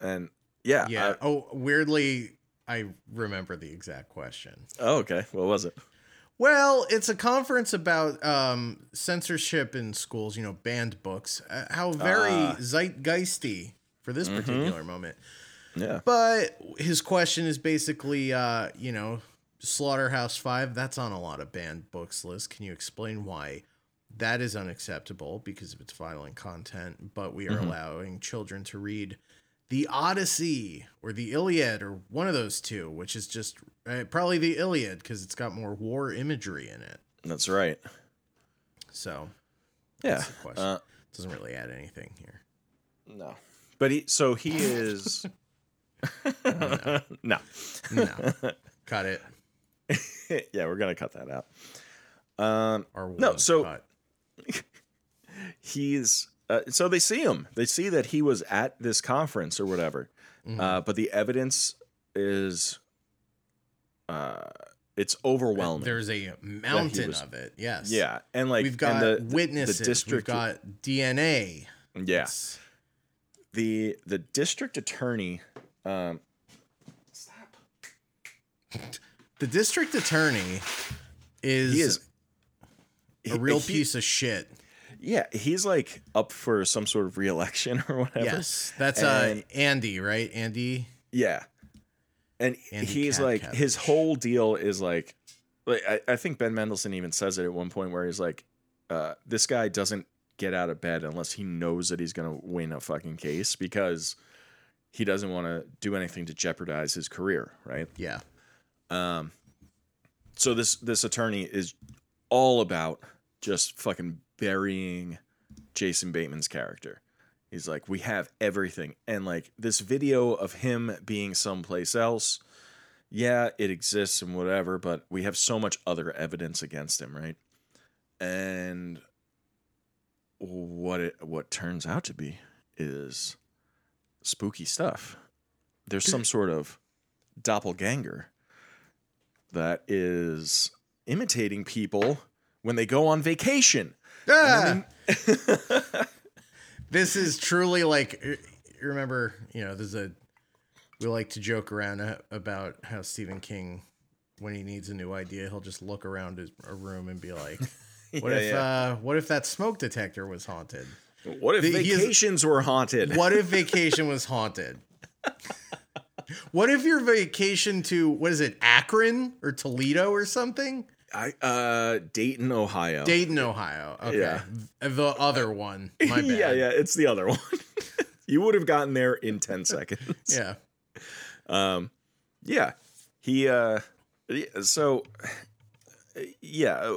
and yeah, yeah. I- oh, weirdly, I remember the exact question. oh, okay. What was it? Well, it's a conference about um, censorship in schools, you know, banned books. Uh, how very Ah. zeitgeisty for this Mhm. particular moment. Yeah, But his question is basically, uh, you know, Slaughterhouse Five. That's on a lot of banned books lists. Can you explain why that is unacceptable because of its violent content? But we are Mhm. allowing children to read the Odyssey or the Iliad or one of those two, which is just uh, probably the Iliad because it's got more war imagery in it. that's right. So Yeah, uh, doesn't really add anything here. no, but he so he is *laughs* no, No, cut it *laughs* yeah, we're gonna cut that out. Um, or No, so- *laughs* he's uh, so they see him. They see that he was at this conference or whatever. Mhm. Uh, but the evidence is uh it's overwhelming. There's a mountain was- of it. Yes. yeah, and like we've got and the, witnesses. The district, we've got DNA. yeah, It's- the the district attorney. Um, stop. The district attorney is, He is a real he- piece of shit. Yeah, he's like up for some sort of reelection *laughs* or whatever. Yes. That's uh Andy, right? Andy. Yeah. And Andy he's Cat like Cabbage. his whole deal is like like I, I think Ben Mendelsohn even says it at one point where he's like, uh, this guy doesn't get out of bed unless he knows that he's gonna win a fucking case because he doesn't want to do anything to jeopardize his career, right? Yeah. Um so this this attorney is all about just fucking burying Jason Bateman's character. He's like, we have everything. And like this video of him being someplace else, yeah, it exists and whatever, but we have so much other evidence against him, right? And what it what turns out to be is spooky stuff. There's some sort of doppelganger that is imitating people when they go on vacation. Ah! this is truly like remember, you know, there's a we like to joke around about how Stephen King when he needs a new idea, he'll just look around his a room and be like, *laughs* "What Yeah, if yeah. uh what if that smoke detector was haunted? What if The- is- vacations were haunted? What if *laughs* vacation was haunted? What if your vacation to what is it, Akron or Toledo or something? I uh Dayton, Ohio. Dayton, Ohio. Okay. Yeah. The other one. *laughs* My bad. yeah, yeah, it's the other one. *laughs* you would have gotten there in 10 *laughs* seconds. Yeah. Um yeah. He uh so yeah.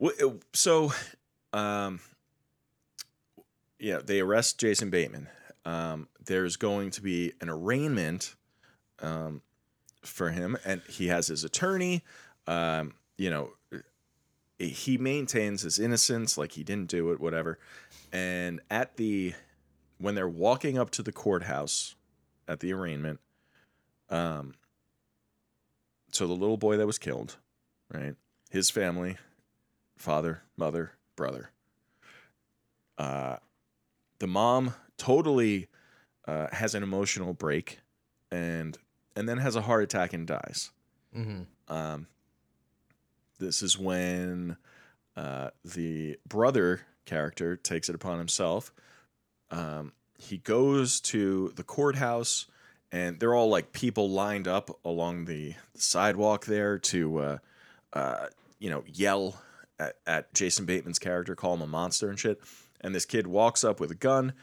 uh, So um yeah, they arrest Jason Bateman. Um there's going to be an arraignment um for him and he has his attorney um you know he maintains his innocence like he didn't do it whatever. And at the when they're walking up to the courthouse at the arraignment um so the little boy that was killed right his family father mother brother uh the mom totally uh, has an emotional break and and then has a heart attack and dies. Hmm um, this is when uh, the brother character takes it upon himself. Um, he goes to the courthouse and they're all like people lined up along the sidewalk there to, uh, uh, you know, yell at, at Jason Bateman's character, call him a monster and shit. And this kid walks up with a gun,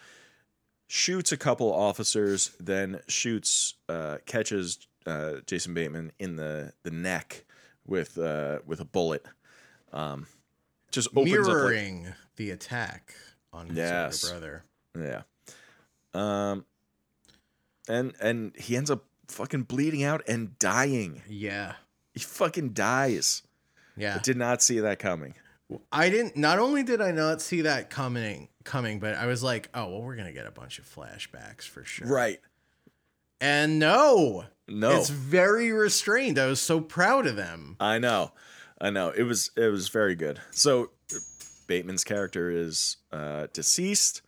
shoots a couple officers, then shoots, uh, catches uh, Jason Bateman in the the neck with uh, with a bullet. Um, just opens up like, Mirroring the attack on his Yes. brother. Yeah. Um and and he ends up fucking bleeding out and dying. Yeah. He fucking dies. Yeah. I did not see that coming. I didn't not only did I not see that coming coming, but I was like, oh well we're gonna get a bunch of flashbacks for sure. Right. And no. No. It's very restrained. I was so proud of them. I know. I know. It was it was very good. So Bateman's character is uh deceased,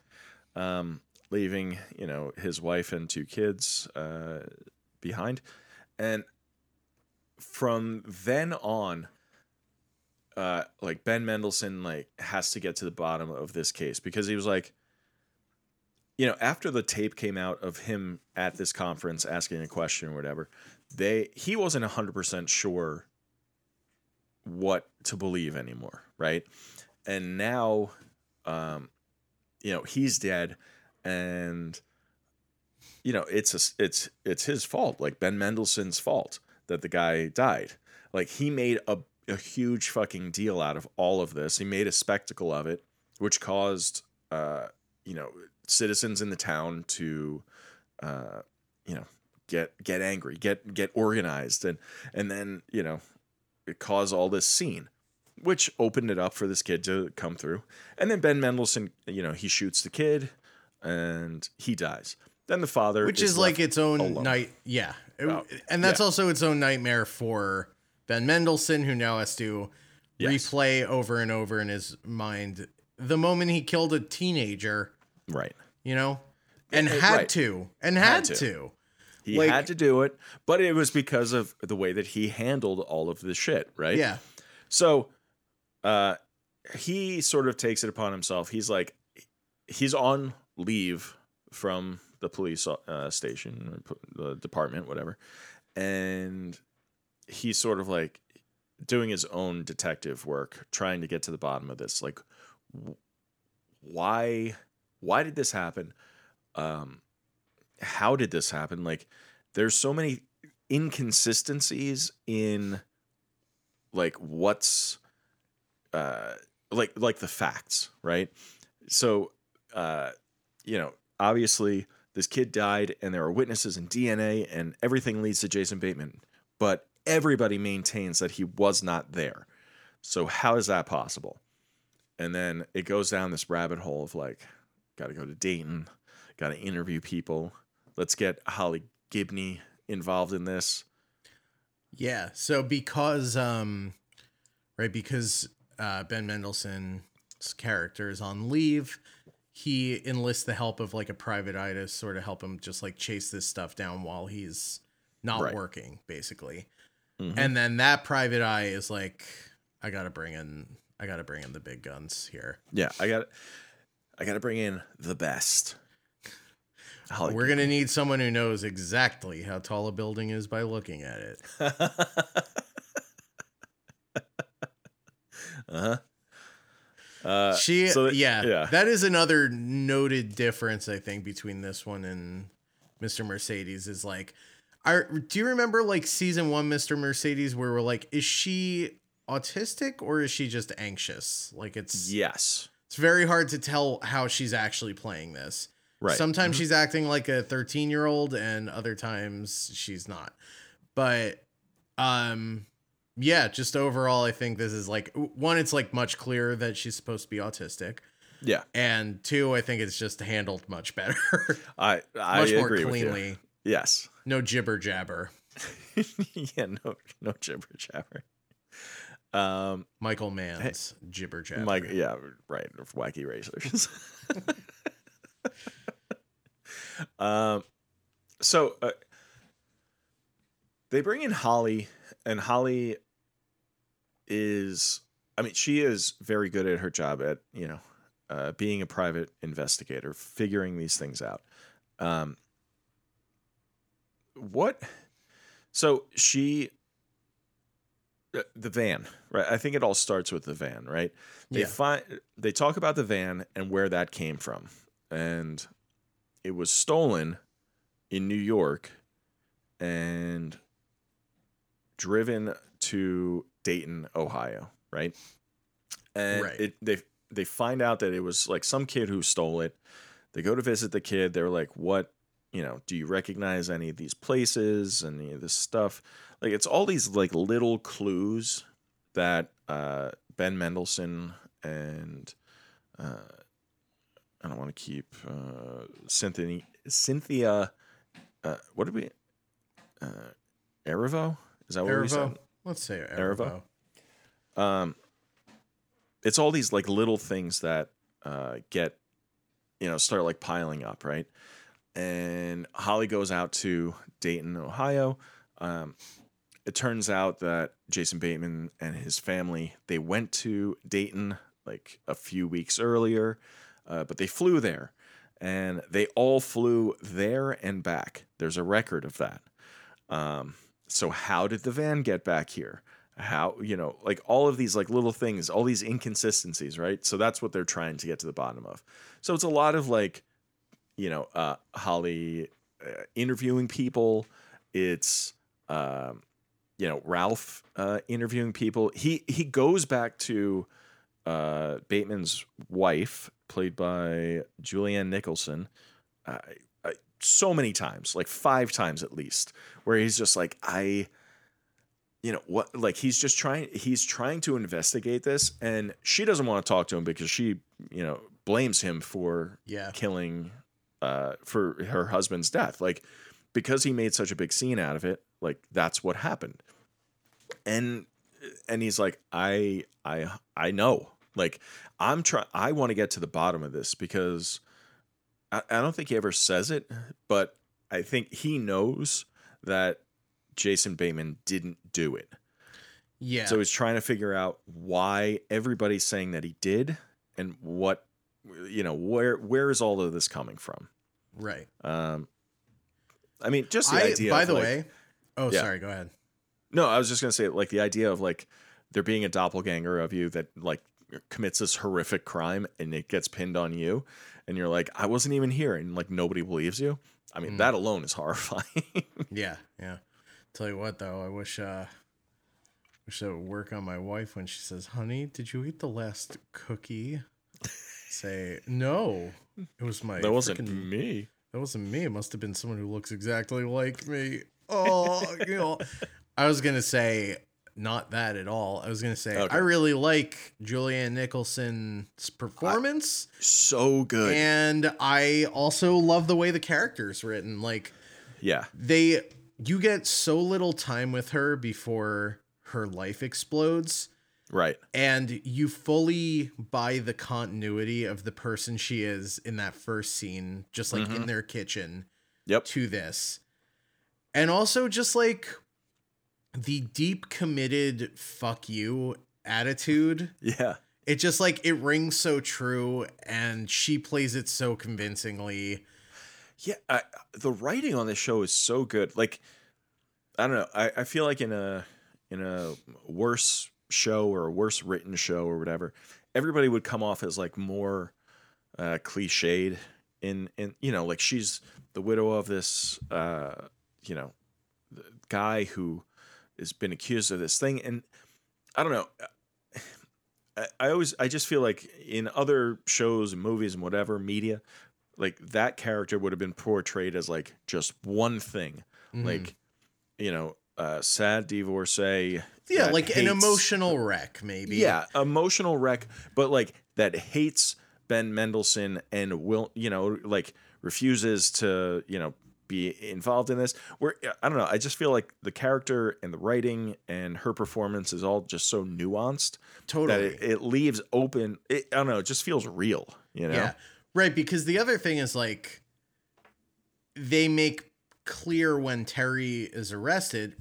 um, leaving, you know, his wife and two kids uh behind. And from then on, uh like Ben Mendelsohn like has to get to the bottom of this case because he was like you know, after the tape came out of him at this conference asking a question or whatever, they he wasn't 100% sure what to believe anymore, right? And now um you know, he's dead and you know, it's a, it's it's his fault, like Ben Mendelsohn's fault that the guy died. Like he made a a huge fucking deal out of all of this. He made a spectacle of it, which caused uh you know, citizens in the town to uh you know, get get angry, get get organized and and then, you know, it caused all this scene which opened it up for this kid to come through. And then Ben Mendelsohn, you know, he shoots the kid and he dies. Then the father Which is, like its own alone. night yeah. Oh, and that's yeah. also its own nightmare for Ben Mendelsohn, who now has to Yes. replay over and over in his mind the moment he killed a teenager, Right. you know? And Yeah, had right. to. And Had had, to. to. He Like- had to do it, but it was because of the way that he handled all of this shit, right? Yeah. So uh he sort of takes it upon himself. He's like he's on leave from the police uh, station or the department whatever. And he's sort of like doing his own detective work trying to get to the bottom of this like why why did this happen? Um how did this happen? Like there's so many inconsistencies in like what's uh like like the facts right so uh you know obviously this kid died and there are witnesses and dna and everything leads to jason bateman but everybody maintains that he was not there so how is that possible and then it goes down this rabbit hole of like got to go to dayton got to interview people let's get holly gibney involved in this Yeah. So because um right because uh Ben Mendelsohn's character is on leave, he enlists the help of like a private eye to sort of help him just like chase this stuff down while he's not Right. working, basically. Mhm. And then that private eye is like, I gotta bring in I gotta bring in the big guns here. Yeah, I got I got to bring in the best. Holly We're gonna need someone who knows exactly how tall a building is by looking at it. *laughs* uh-huh. Uh She, so yeah, yeah. that is another noted difference I think between this one and Mr. Mercedes is like, are do you remember like season one Mr. Mercedes where we're like, is she autistic or is she just anxious? Like it's yes. It's very hard to tell how she's actually playing this. Right. Mm-hmm. Sometimes she's acting like a 13 year old and other times she's not. But um yeah, just overall I think this is like one it's like much clearer that she's supposed to be autistic Yeah. and two I think it's just handled much better. *laughs* I I much more agree with you. cleanly. Yes. No jibber jabber. *laughs* yeah, no no jibber jabber. Um Michael Mann's jibber jabber. Mike yeah, right, wacky racers. *laughs* um so uh, they bring in Holly and Holly is I mean she is very good at her job at, you know, uh, being a private investigator, figuring these things out. Um what? So she, Uh, the van, right? I think it all starts with the van, right? They Yeah. find they talk about the van and where that came from, and it was stolen in New York and driven to Dayton, Ohio, right? And Right. it they they find out that it was like some kid who stole it. They go to visit the kid. They're like, "What? You know? Do you recognize any of these places? Any of this stuff? Like, it's all these like little clues that uh, Ben Mendelsohn and uh, I don't want to keep uh, Cynthia Cynthia. Uh, what did we? Uh, Erivo? Is that what we said? Let's say Erivo? Erivo. um it's all these like little things that uh get you know start like piling up right and holly goes out to dayton ohio. Um it turns out that jason bateman and his family they went to dayton like a few weeks earlier uh, but they flew there. And they all flew there and back. There's a record of that. Um so how did the van get back here? How you know like all of these like little things all these inconsistencies right? So that's what they're trying to get to the bottom of. So it's a lot of like you know uh holly uh, interviewing people it's um you know ralph uh interviewing people he he goes back to uh bateman's wife played by julianne nicholson uh, uh, so many times like five times at least where he's just like i you know what like he's just trying he's trying to investigate this and she doesn't want to talk to him because she you know blames him for Yeah. killing uh for her husband's death. Like because he made such a big scene out of it like that's what happened. And and he's like i i i know. Like i'm trying i want to get to the bottom of this because I, I don't think he ever says it but i think he knows that jason bateman didn't do it. Yeah. so he's trying to figure out why everybody's saying that he did and what you know where where is all of this coming from right. um i mean just the I, idea by the like- way, oh, Yeah. sorry. Go ahead. no i was just gonna say like the idea of like there being a doppelganger of you that like commits this horrific crime and it gets pinned on you and you're like i wasn't even here and like nobody believes you i mean Mm. that alone is *laughs* horrifying Yeah. Yeah. Tell you what, though, I wish, uh, wish that would work on my wife when she says, "Honey, did you eat the last cookie?" Say, "No, it was my." that wasn't frickin- me That wasn't me. It must have been someone who looks exactly like me. Oh, *laughs* you know. I was gonna say not that at all. I was gonna say Okay. I really like Julianne Nicholson's performance, so good and I also love the way the character's written. Like yeah they, you get so little time with her before her life explodes right. And you fully buy the continuity of the person she is in that first scene just like in mm-hmm. their kitchen yep. to this. And also just like the deep committed fuck you attitude. *laughs* Yeah. It just like it rings so true and she plays it so convincingly. Yeah, I, the writing on this show is so good. Like, I don't know. I, I feel like in a in a worse show or a worse written show or whatever, everybody would come off as like more uh, cliched. In in you know, like she's the widow of this uh, you know guy who has been accused of this thing, and I don't know. I, I always I just feel like in other shows and movies and whatever media, like that character would have been portrayed as like just one thing, Mhm. like you know, uh, sad divorcee. yeah like an emotional wreck maybe Yeah, emotional wreck, but like that hates Ben Mendelsohn and will you know like refuses to you know be involved in this. Where I don't know, I just feel like the character and the writing and her performance is all just so nuanced totally that it, it leaves open. It, I don't know, it just feels real. You know? Yeah. Right, because the other thing is like they make clear when Terry is arrested,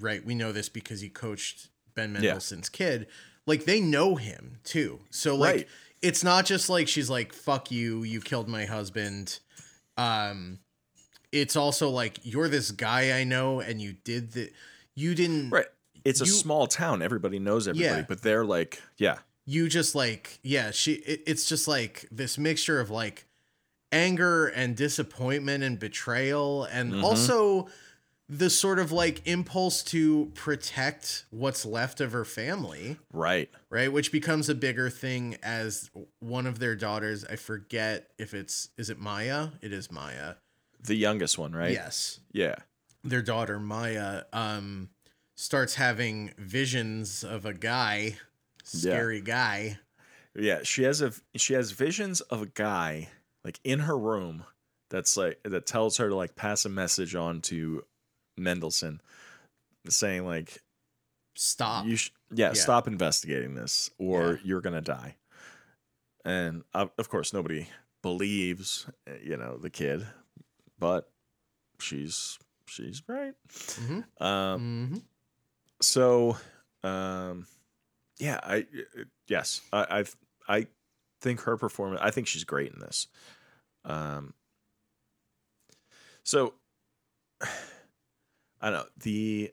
right? We know this because he coached Ben Mendelsohn's kid. Like they know him too. So like Right. it's not just like she's like fuck you, you killed my husband. Um it's also like you're this guy I know and you did the you didn't Right. It's a small town. Everybody knows everybody, Yeah. but they're like, yeah, you just like yeah she it, it's just like this mixture of like anger and disappointment and betrayal and Mhm. also the sort of like impulse to protect what's left of her family right. right which becomes a bigger thing as one of their daughters i forget if it's is it maya it is maya The youngest one, right? yes Yeah. their daughter maya um starts having visions of a guy scary guy Yeah. She has a she has visions of a guy like in her room that's like that tells her to like pass a message on to Mendelsohn saying like stop you sh- yeah, Yeah. stop investigating this or Yeah. you're gonna die and of course nobody believes uh, you know the kid but she's she's right Mhm. um hmm so um yeah i uh, yes i i i think her performance i think she's great in this um so *sighs* i don't know the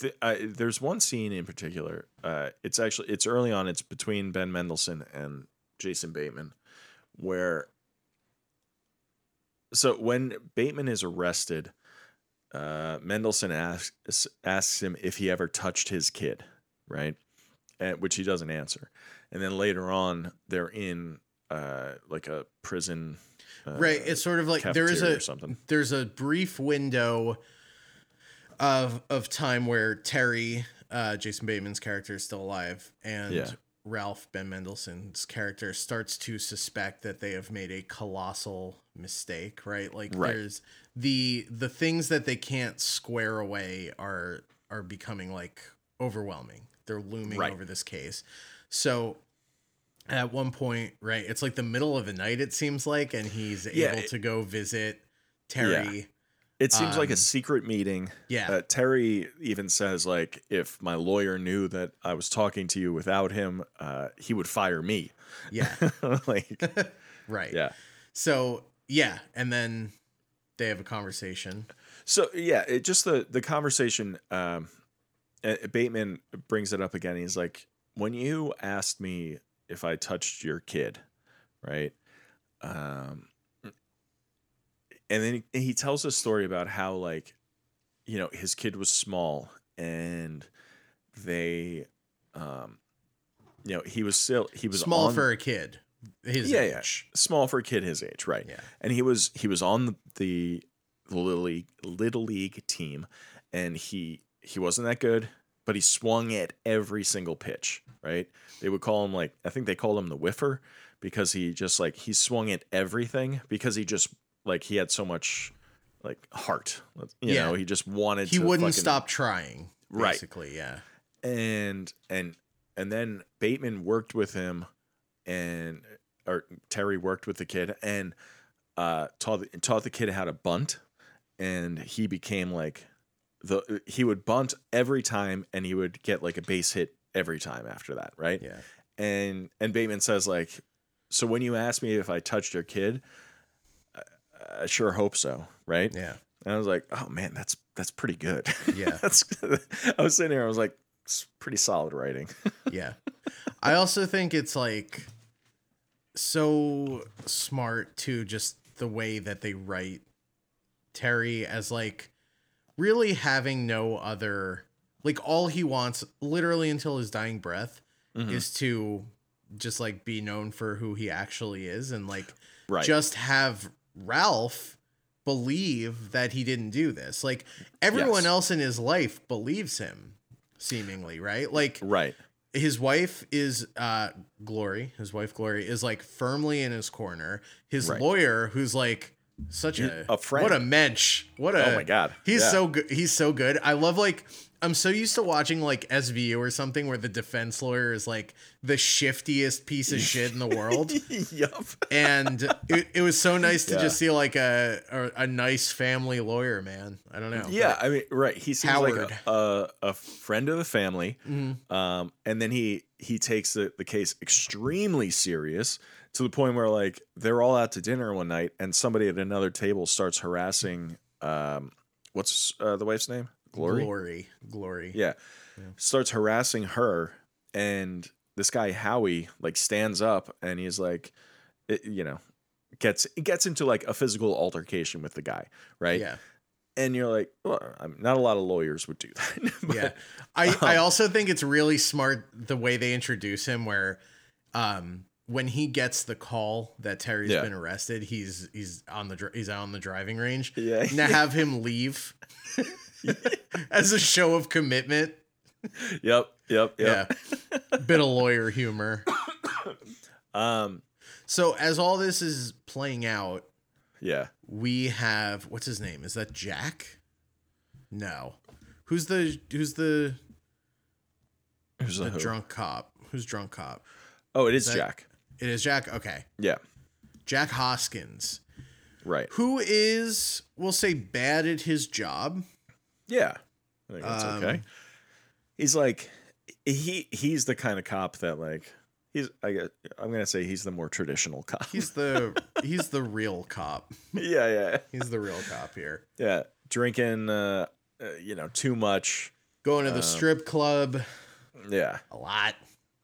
the, I, there's one scene in particular. Uh, it's actually it's early on. It's between Ben Mendelsohn and Jason Bateman, where. So when Bateman is arrested, uh, Mendelsohn asks asks him if he ever touched his kid, right? And, which he doesn't answer. And then later on, they're in uh, like a prison. Uh, right it's sort of like there is a something. there's a brief window of of time where terry uh jason bateman's character is still alive and Yeah. ralph ben mendelsohn's character starts to suspect that they have made a colossal mistake right like Right. there's the the things that they can't square away are are becoming like overwhelming they're looming Right. over this case so at one point, right, it's like the middle of the night, it seems like, and he's Yeah, able it- to go visit Terry. It seems like a Um, secret meeting. Yeah. Uh, Terry even says like, if my lawyer knew that I was talking to you without him, uh, he would fire me. Yeah. *laughs* like, *laughs* right. yeah. So, yeah. And then they have a conversation. So yeah, it just the the conversation. Um, Bateman brings it up again. He's like, when you asked me if I touched your kid, right? Um, and then he, he tells a story about how like, you know, his kid was small and they, um, you know, he was still he was Small on- for a kid. His Yeah, yeah. age. small for a kid his age, right? Yeah. And he was he was on the, the little league little league team, and he he wasn't that good, but he swung at every single pitch. Right? They would call him like I think they called him the whiffer because he just like he swung at everything because he just like he had so much like heart. You Yeah. know, he just wanted. To. He wouldn't fucking- stop trying. Right. Basically, yeah. and and and then Bateman worked with him, and or Terry worked with the kid and uh, taught taught the kid how to bunt, and he became like the he would bunt every time, and he would get like a base hit every time after that, right? Yeah. And and Bateman says like, so when you asked me if I touched your kid, I, I sure hope so, right? Yeah. And I was like, oh man, that's that's pretty good. Yeah. *laughs* that's. I was sitting here, I was like, it's pretty solid writing. *laughs* Yeah. I also think it's like so smart too, just the way that they write Terry as like really having no other like all he wants literally until his dying breath Mhm. is to just like be known for who he actually is and like Right. just have Ralph believe that he didn't do this. Like everyone Yes. else in his life believes him seemingly, right? Like right. his wife is uh glory his wife glory is like firmly in his corner his Right. lawyer who's like such a, a friend. what a mensch what a Oh my God. he's Yeah. so good he's so good i love like i'm so used to watching like svu or something where the defense lawyer is like the shiftiest piece of shit in the *laughs* world yup. and it, it was so nice to Yeah. just see like a, a a nice family lawyer man i don't know Yeah, I mean, right. He seems Howard. like a, a a friend of the family, Mhm. um, and then he he takes the, the case extremely serious to the point where like they're all out to dinner one night and somebody at another table starts harassing um what's uh, the wife's name glory Glory. Glory. yeah. Starts harassing her and this guy Howie like stands up and he's like it, you know gets gets into like a physical altercation with the guy, right? Yeah. And you're like, well, not a lot of lawyers would do *laughs* that. but- Yeah. I, I also think it's really smart the way they introduce him where um when he gets the call that Terry's Yeah. been arrested, he's he's on the he's out on the driving range. Yeah. *laughs* Now have him leave *laughs* as a show of commitment. Yep. Yep. Yep. Yeah. Bit of lawyer humor. *coughs* Um. So as all this is playing out, Yeah. we have what's his name? Is that Jack? No. Who's the who's the Who's the the drunk cop? Who's drunk cop? Oh, it is that- Jack. It is Jack. Okay. Yeah. Jack Hoskins, Right. who is, we'll say, bad at his job. Yeah. I think that's Um, okay. He's like he he's the kind of cop that like he's I guess I'm gonna say he's the more traditional cop. He's the *laughs* he's the real cop. yeah, yeah, He's the real cop here. yeah. Drinking, uh, uh, you know, too much. Going to the Um, strip club Yeah, a lot.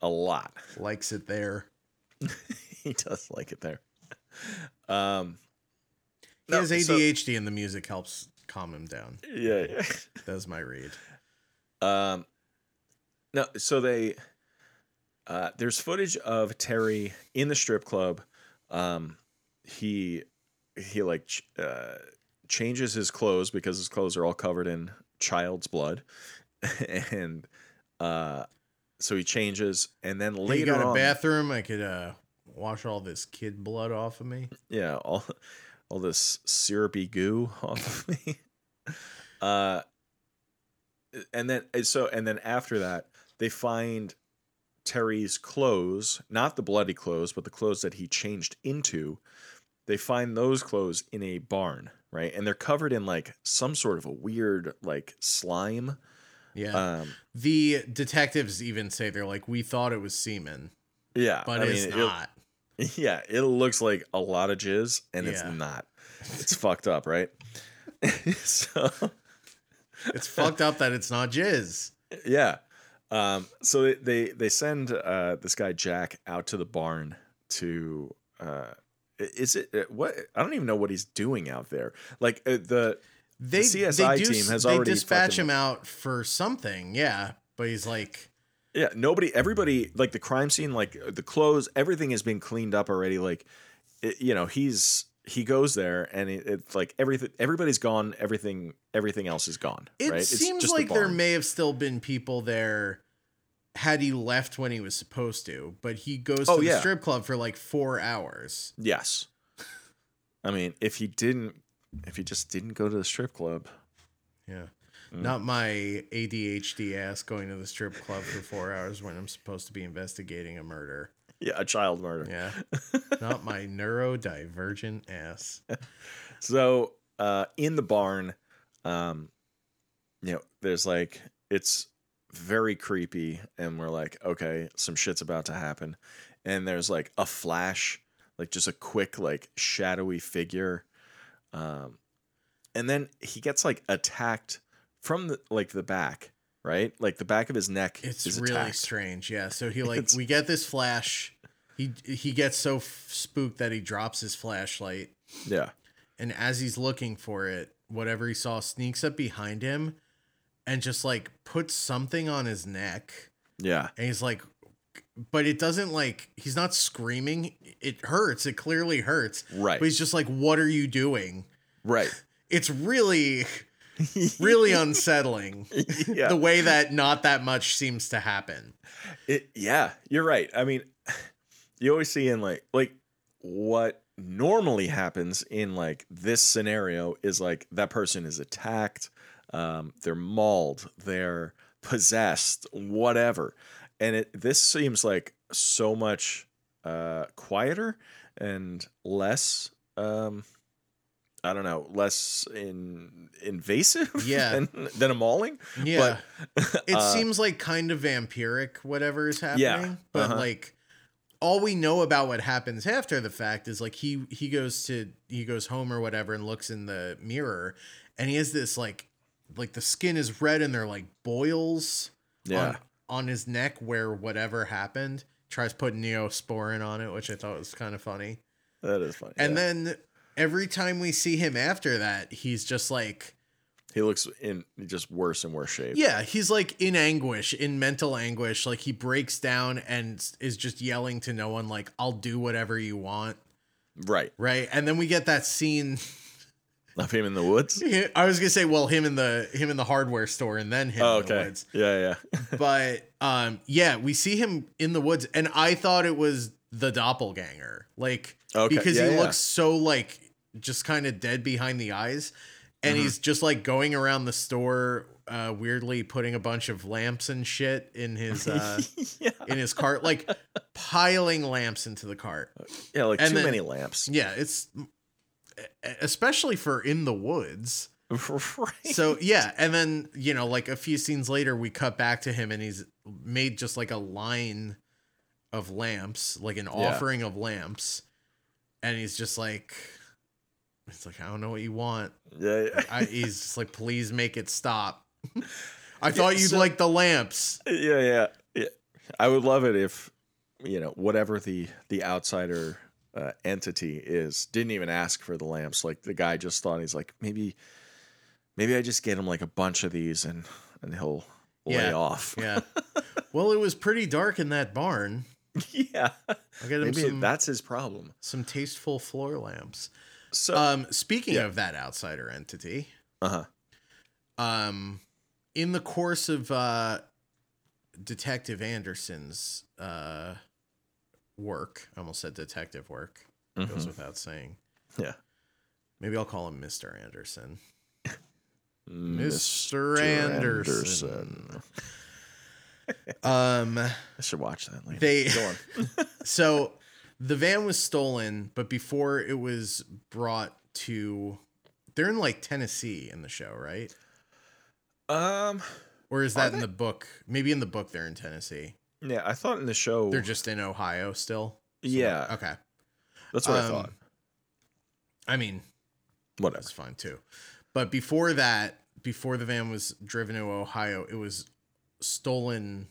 a lot. Likes it there. *laughs* he does like it there. Um, He No, has so- ADHD and the music helps calm him down. yeah, yeah. *laughs* That's my read. Um, no, so they uh, there's footage of Terry in the strip club. Um, he he like ch- uh, changes his clothes because his clothes are all covered in child's blood, *laughs* and uh, so he changes, and then later you got a on, bathroom? I could uh wash all this kid blood off of me. yeah, all *laughs* all this syrupy goo *laughs* off of me. *laughs* Uh, and then so and then after that, they find Terry's clothes, not the bloody clothes, but the clothes that he changed into. They find those clothes in a barn, right? And they're covered in like some sort of a weird like slime. Yeah. Um, the detectives even say they're like, we thought it was semen, yeah, but I it's mean, it- not. *laughs* Yeah, it looks like a lot of jizz, and it's not. It's fucked up, right? *laughs* so *laughs* It's fucked up that it's not jizz. yeah. Um, so they they, they send uh, this guy Jack out to the barn to. Uh, is it uh, what? I don't even know what he's doing out there. Like uh, the They CSI they do, team has they already dispatch fucking- him out for something, yeah. But he's like, yeah nobody everybody like the crime scene like uh, the clothes everything has been cleaned up already. Like it, you know he's he goes there and it, it's like everything everybody's gone everything everything else is gone. it right? Seems just the like there may have still been people there had he left when he was supposed to, but he goes oh, to Oh, the yeah. strip club for like four hours. Yes. I mean, if he didn't, if you just didn't go to the strip club, Yeah. Mm. Not my ADHD ass going to the strip club for four *laughs* hours when I'm supposed to be investigating a murder. yeah, a child murder. Yeah. *laughs* Not my neurodivergent ass. So, uh, in the barn, um, you know, there's like it's very creepy, and we're like, okay, some shit's about to happen, and there's like a flash, like just a quick, like shadowy figure, um, and then he gets like attacked from the like the back, right? Like the back of his neck It's is really attacked. strange. Yeah. So he *laughs* like It's- we get this flash. He he gets so f- spooked that he drops his flashlight, Yeah. and as he's looking for it, whatever he saw sneaks up behind him, and just like puts something on his neck, Yeah. and he's like. But it doesn't like he's not screaming. It hurts. It clearly hurts. Right. But he's just like, "What are you doing?" Right. *laughs* It's really, *laughs* really unsettling. *laughs* yeah. the way that not that much seems to happen. It, yeah, you're right. I mean, *sighs* you always see in like like what normally happens in like this scenario is like that person is attacked, um, they're mauled, they're possessed, whatever. And it this seems like so much uh quieter and less um I don't know, less in invasive *laughs* Yeah. than, than a mauling. Yeah. But *laughs* It uh, seems like kind of vampiric, whatever is happening. Yeah, But uh-huh. like all we know about what happens after the fact is like he he goes to he goes home or whatever and looks in the mirror and he has this like like the skin is red and they're like boils Yeah. on, on his neck where whatever happened. Tries putting neosporin on it, which I thought was kind of funny. that is funny. And yeah. then every time we see him after that, he's just like he looks in just worse and worse shape. Yeah, he's like in anguish, in mental anguish. Like he breaks down and is just yelling to no one, like, I'll do whatever you want. Right. Right. And then we get that scene. Of him in the woods. *laughs* I was gonna say, well, him in the him in the hardware store and then him Oh, in the woods. Yeah, yeah. *laughs* But um yeah, we see him in the woods, and I thought it was the doppelganger. Like Okay, because yeah, he yeah. looks so like just kind of dead behind the eyes. And Mm-hmm. he's just like going around the store, uh, weirdly putting a bunch of lamps and shit in his uh, *laughs* yeah. in his cart, like piling lamps into the cart. Yeah, like And too then- many lamps. Yeah, it's especially for in the woods. *laughs* right. So yeah, and then you know, like a few scenes later, we cut back to him, and he's made just like a line of lamps, like an Yeah. offering of lamps, and he's just like, it's like I don't know what you want. Yeah, yeah. I, he's just like, please make it stop. *laughs* I thought you'd so- like the lamps. yeah, yeah, yeah. I would love it if you know whatever the the outsider uh, entity is didn't even ask for the lamps. Like the guy just thought he's like maybe maybe I just get him like a bunch of these and and he'll lay Yeah. off. Yeah. *laughs* well, it was pretty dark in that barn. yeah. I'll get him Maybe some that's his problem. some tasteful floor lamps. So Um, speaking Yeah. of that outsider entity, uh huh. um in the course of uh detective anderson's uh work i almost said detective work goes without saying Mm-hmm. Yeah. maybe i'll call him mr anderson *laughs* Mr. mr anderson *laughs* um I should watch that later. They- Go on. *laughs* so the van was stolen but before it was brought to they're in like tennessee in the show right Um. or is that in the book maybe in the book they're in tennessee Yeah, I thought in the show. they're just in ohio still yeah, okay that's what I Um, thought. I mean, Whatever. that's fine too. But before that, before the van was driven to Ohio, it was stolen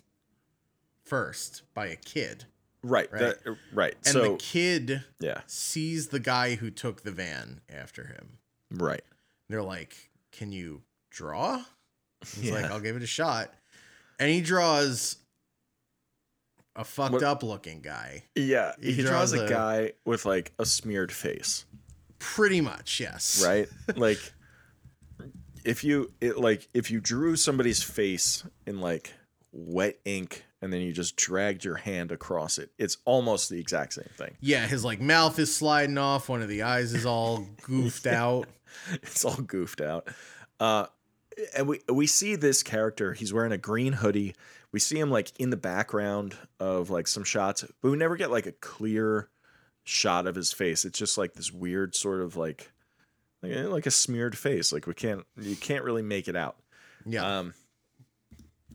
first by a kid. Right. Right. that- right. And so the kid yeah. sees the guy who took the van after him. Right. They're like, Can you draw? He's Yeah. like, I'll give it a shot. And he draws a fucked What- up looking guy. Yeah. He He, draws, draws a a- guy with like a smeared face. Pretty much, yes. Right. *laughs* like if you it like if you drew somebody's face in like wet ink and then you just dragged your hand across it, it's almost the exact same thing. Yeah, his like mouth is sliding off, one of the eyes is all *laughs* goofed out. it's all goofed out. Uh, and we we see this character. He's wearing a green hoodie. We see him like in the background of like some shots, but we never get like a clear shot of his face. It's just like this weird sort of like like, eh, like a smeared face. Like we can't you can't really make it out. Yeah. Um,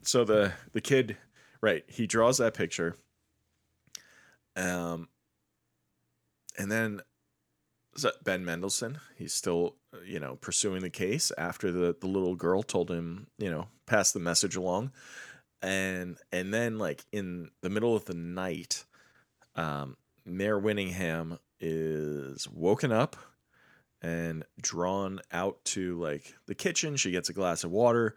so the the kid, right? He draws that picture. Um, and then Ben Mendelsohn, he's still you know pursuing the case after the the little girl told him you know pass the message along, and and then like in the middle of the night, um, Mare Winningham is woken up and drawn out to like the kitchen. She gets a glass of water,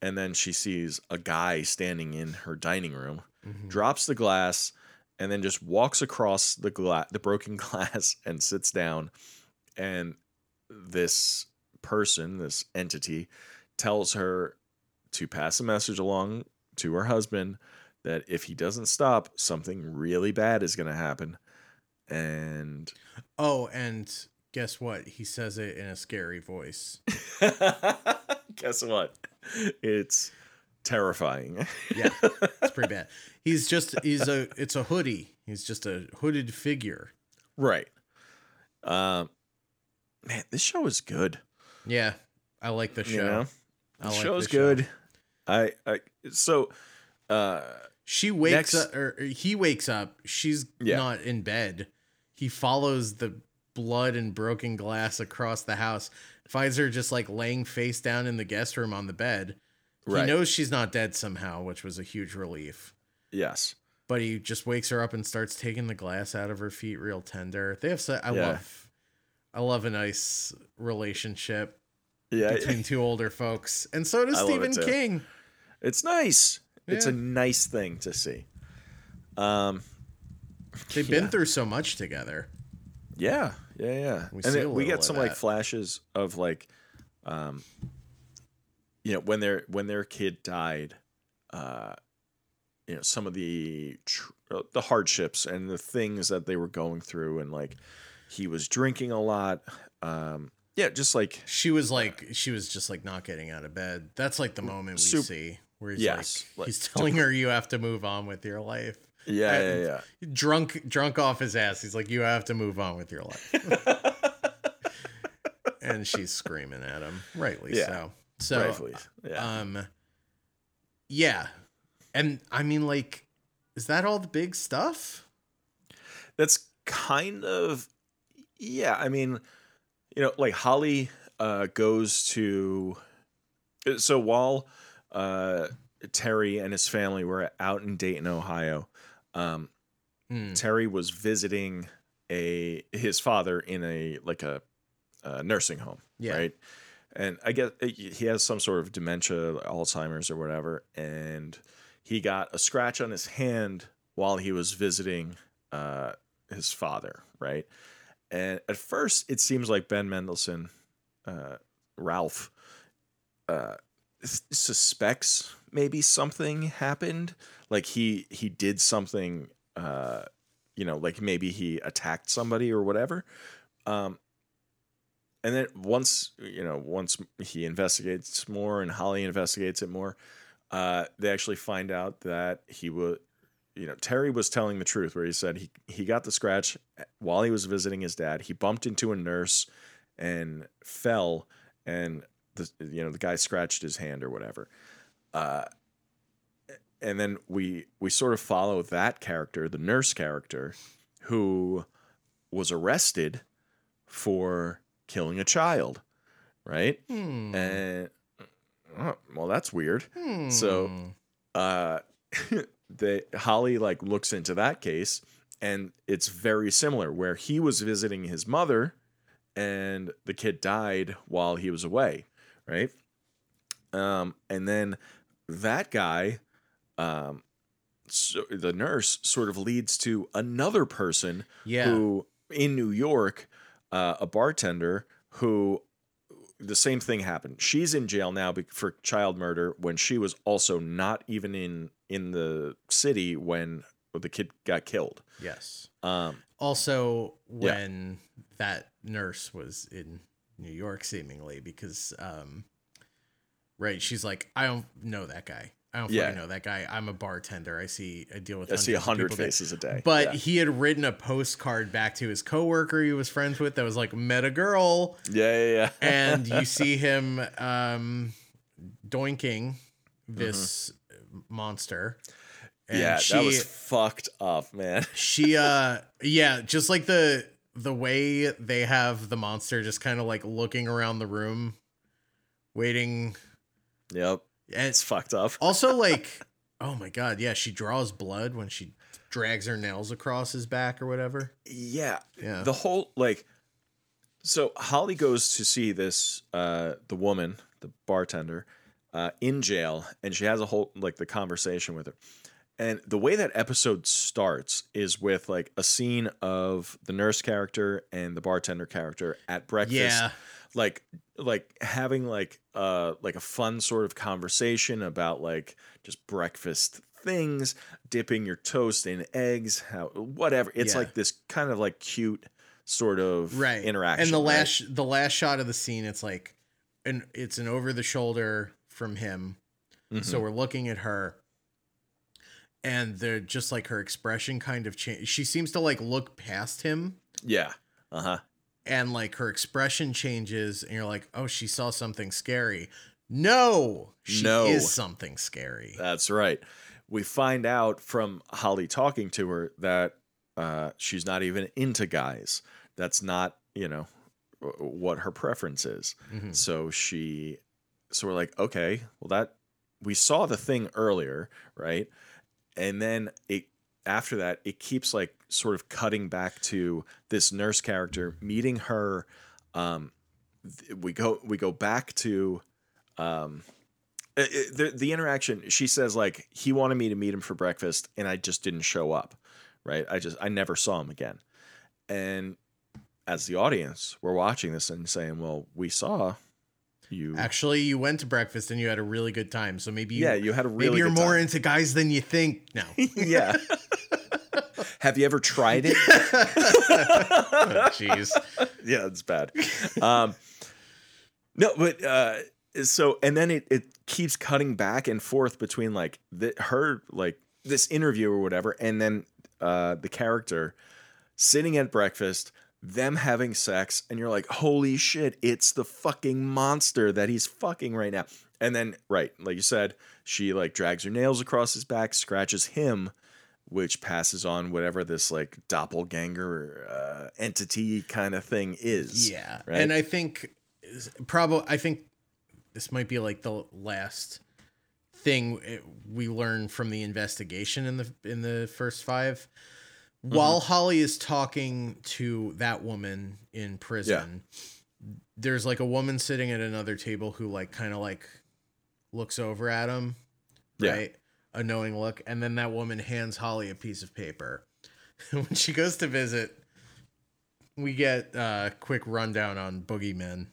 and then she sees a guy standing in her dining room, Mhm. drops the glass, and then just walks across the gla- the broken *laughs* glass and sits down. And this person, this entity, tells her to pass a message along to her husband that if he doesn't stop, something really bad is going to happen. And Oh, and guess what? He says it in a scary voice. *laughs* Guess what? It's terrifying. Yeah, it's pretty bad. *laughs* He's just he's a it's a hoodie. He's just a hooded figure. right. Um man, this show is good. Yeah, I like the show. You know, I the like show's the show. good. I, I so uh She wakes Next- up, or he wakes up. She's Yeah. not in bed. He follows the blood and broken glass across the house. Finds her just like laying face down in the guest room on the bed. Right. He knows she's not dead somehow, which was a huge relief. yes. But he just wakes her up and starts taking the glass out of her feet, real tender. They have, so, I Yeah. love, I love a nice relationship Yeah. between two older folks, and so does I love it Stephen. King. It's nice. It's a nice thing to see. Um They've Yeah. been through so much together. Yeah, yeah, yeah. We and then we get some like flashes of like, um, you know, when their when their kid died, uh, you know, some of the tr- uh, the hardships and the things that they were going through, and like he was drinking a lot. Um, yeah, just like She was like, she was just like not getting out of bed. That's like the moment we Sup- see where he's Yes, like, like, he's *laughs* telling her you have to move on with your life. yeah, And- yeah, yeah. Drunk, drunk off his ass. He's like, you have to move on with your life. *laughs* and she's screaming at him, rightly Yeah. so. So, Rightfully, yeah. um, yeah, and I mean, like, is that all the big stuff? that's kind of yeah i mean you know like holly uh goes to so while uh terry and his family were out in dayton ohio um Hmm. terry was visiting a his father in a like a, a nursing home Yeah. right and i guess he has some sort of dementia alzheimer's or whatever and he got a scratch on his hand while he was visiting uh his father, right? And at first, it seems like Ben Mendelsohn, uh, Ralph, uh, suspects maybe something happened. Like he he did something, uh, you know, like maybe he attacked somebody or whatever. Um, and then once you know, once he investigates more and Holly investigates it more, uh, they actually find out that he was you know, Terry was telling the truth where he said he he got the scratch while he was visiting his dad. He bumped into a nurse and fell, and the you know the guy scratched his hand or whatever. Uh, and then we we sort of follow that character, the nurse character, who was arrested for killing a child, right? Hmm. And oh, well, that's weird so- Hmm. uh *laughs* they Holly like looks into that case and it's very similar where he was visiting his mother and the kid died while he was away, right? Um and then that guy um so the nurse sort of leads to another person yeah. who in New York, uh, a bartender who the same thing happened. She's in jail now for child murder when she was also not even in in the city when the kid got killed. yes. Um, Also, Yeah. when that nurse was in New York, seemingly because, um, right, she's like, I don't know that guy. I don't Yeah. fucking know that guy. I'm a bartender. I see. I deal with. I see a hundred people that- faces a day. But yeah. he had written a postcard back to his coworker he was friends with that was like, met a girl. yeah, yeah, yeah. *laughs* and you see him um doinking this monster. And yeah, she, that was fucked up, man. *laughs* she uh yeah, just like the the way they have the monster just kind of like looking around the room waiting yep, and it's fucked up. *laughs* also like oh my god, yeah, she draws blood when she drags her nails across his back or whatever. Yeah, Yeah. the whole like so holly goes to see this uh the woman the bartender uh in jail and she has a whole like the conversation with her and the way that episode starts is with like a scene of the nurse character and the bartender character at breakfast Yeah. Like like having like uh like a fun sort of conversation about like just breakfast things dipping your toast in eggs how whatever it's Yeah. like this kind of like cute sort of right interaction and the right? last the last shot of the scene it's like an it's an over the shoulder from him Mhm. so we're looking at her and they're just like her expression kind of change she seems to like look past him yeah uh-huh and like her expression changes and you're like, "Oh, she saw something scary." No, she No. is something scary. That's right. We find out from Holly talking to her that uh, she's not even into guys. That's not, you know, what her preference is. Mhm. So she, so we're like, okay, well, that we saw the thing earlier, right? And then it, after that, it keeps like sort of cutting back to this nurse character meeting her. Um, th- we go, we go back to, um, uh, the the interaction she says like he wanted me to meet him for breakfast and I just didn't show up right I just I never saw him again and as the audience we're watching this and saying well we saw you Actually, you went to breakfast and you had a really good time. So maybe you, yeah you had a really maybe you're more time. into guys than you think. now *laughs* yeah *laughs* have you ever tried it *laughs* Oh, Jeez. yeah, it's bad. Um, no, but uh, so and then it it keeps cutting back and forth between like the, her like this interview or whatever, and then uh, the character sitting at breakfast, them having sex, and you're like, holy shit, it's the fucking monster that he's fucking right now. And then right, like you said, she like drags her nails across his back, scratches him which passes on whatever this like doppelganger uh, entity kind of thing is. Yeah. right? And I think probably I think this might be like the last thing we learn from the investigation in the in the first 5. Mm-hmm. While Holly is talking to that woman in prison, there's like a woman sitting at another table who like kind of like looks over at him, Yeah. right? A knowing look, and then that woman hands Holly a piece of paper. *laughs* when she goes to visit, we get a quick rundown on boogeymen.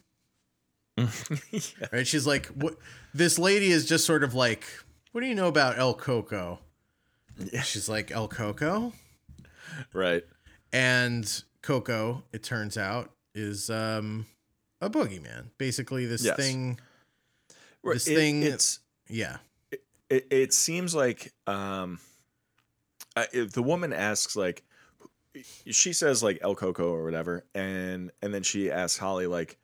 *laughs* Right? She's like, "What? This lady is just sort of like, what do you know about El Coco?" Yeah. She's like, "El Coco," right. and Coco, it turns out, is um a boogeyman. Basically, this Yes. thing. This it- thing- it's Yeah, it, it seems like um if the woman asks like she says like El Coco or whatever and and then she asks Holly like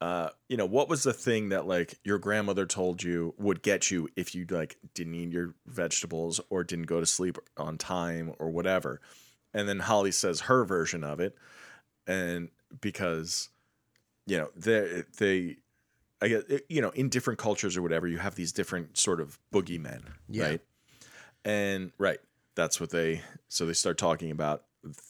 uh you know what was the thing that like your grandmother told you would get you if you like didn't eat your vegetables or didn't go to sleep on time or whatever? And then Holly says her version of it and because you know they they I guess eh, you know in different cultures or whatever you have these different sort of boogeymen, Yeah. right? And right, that's what they so they start talking about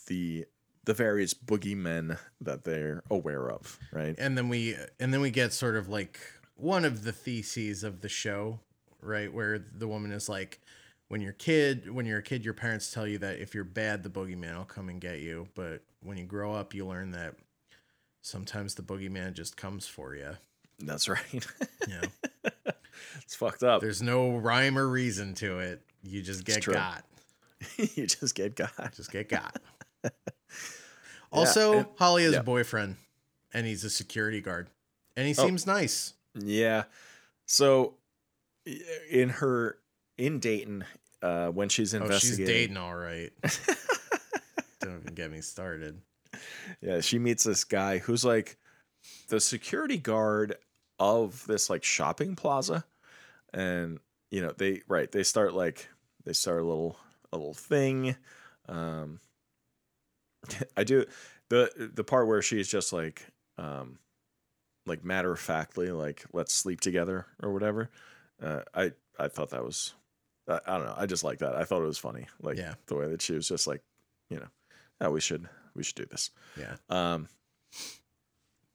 the the various boogeymen that they're aware of, right? and then we and then we get sort of like one of the theses of the show, right, where the woman is like, when you're kid, when you're a kid, your parents tell you that if you're bad, the boogeyman will come and get you, but when you grow up, you learn that sometimes the boogeyman just comes for you. That's right. Know, *laughs* it's fucked up. there's no rhyme or reason to it. You just get got. *laughs* you just get got. Just get got. *laughs* also, and- Holly has yeah. a boyfriend, and he's a security guard, and he Oh. seems nice. Yeah. So in her in Dayton, uh, when she's Oh, she's investigating, dating all right. Don't even get me started. Yeah, she meets this guy who's like the security guard of this like shopping plaza. And you know, they right, they start like they start a little a little thing. Um *laughs* I do the the part where she's just like um like matter of factly like let's sleep together or whatever. Uh I I thought that was I, I don't know. I just like that. I thought it was funny. Like Yeah. the way that she was just like, you know, oh, we should we should do this. Yeah. Um,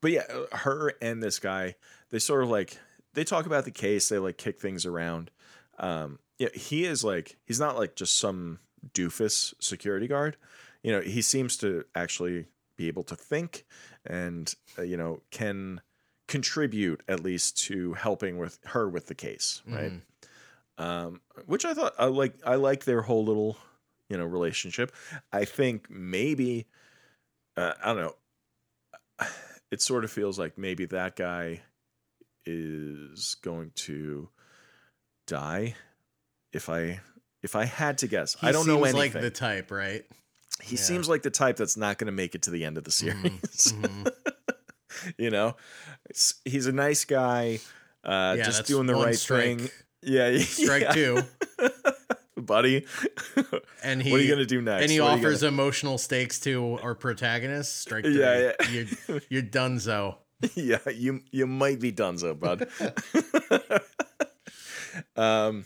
but yeah, her and this guy, they sort of like they talk about the case. They like kick things around. Um, yeah, he is like he's not like just some doofus security guard. You know, he seems to actually be able to think and uh, you know can contribute at least to helping with her with the case, right? Mhm. um, which I thought I like. I like their whole little, you know, relationship. I think maybe, uh, I don't know. It sort of feels like maybe that guy is going to die. If I if I had to guess, He I don't know anything. like the type, right? he yeah. seems like the type that's not going to make it to the end of the series. Mhm. *laughs* you know, It's- he's a nice guy, uh, Yeah, just doing the right strike. thing. Yeah, *laughs* Strike yeah, two, *laughs* buddy. *laughs* and he what are you gonna do next? and he What offers gonna- emotional stakes to our protagonist. Strike three. Yeah, yeah. You're, you're donezo. *laughs* yeah, you you might be donezo, bud. *laughs* um,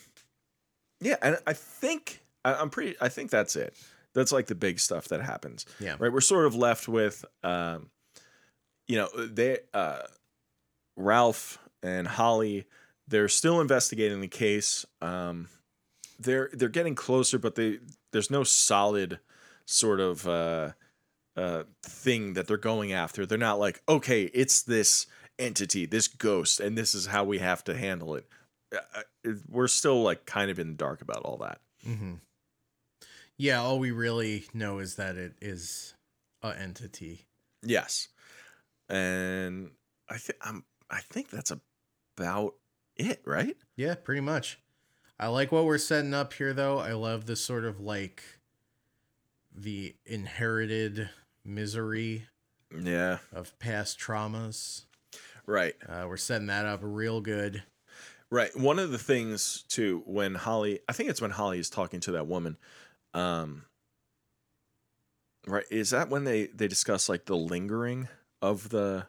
yeah, and I think I, I'm pretty. I think that's it. That's like the big stuff that happens. Yeah. right. We're sort of left with, um, you know, they uh, Ralph and Holly. They're still investigating the case. Um, they're they're getting closer, but they there's no solid sort of uh, uh, thing that they're going after. They're not like, okay, it's this entity, this ghost, and this is how we have to handle it. Uh, uh, We're still like kind of in the dark about all that. hmm Yeah, all we really know is that it is a entity. Yes, and I think I'm. I think that's about it, right? Yeah, pretty much. I like what we're setting up here, though. I love the sort of like the inherited misery Yeah, of past traumas. right, Uh, we're setting that up real good. right. One of the things too, when Holly, I think it's when Holly is talking to that woman, um, right? Is that when they they discuss like the lingering of the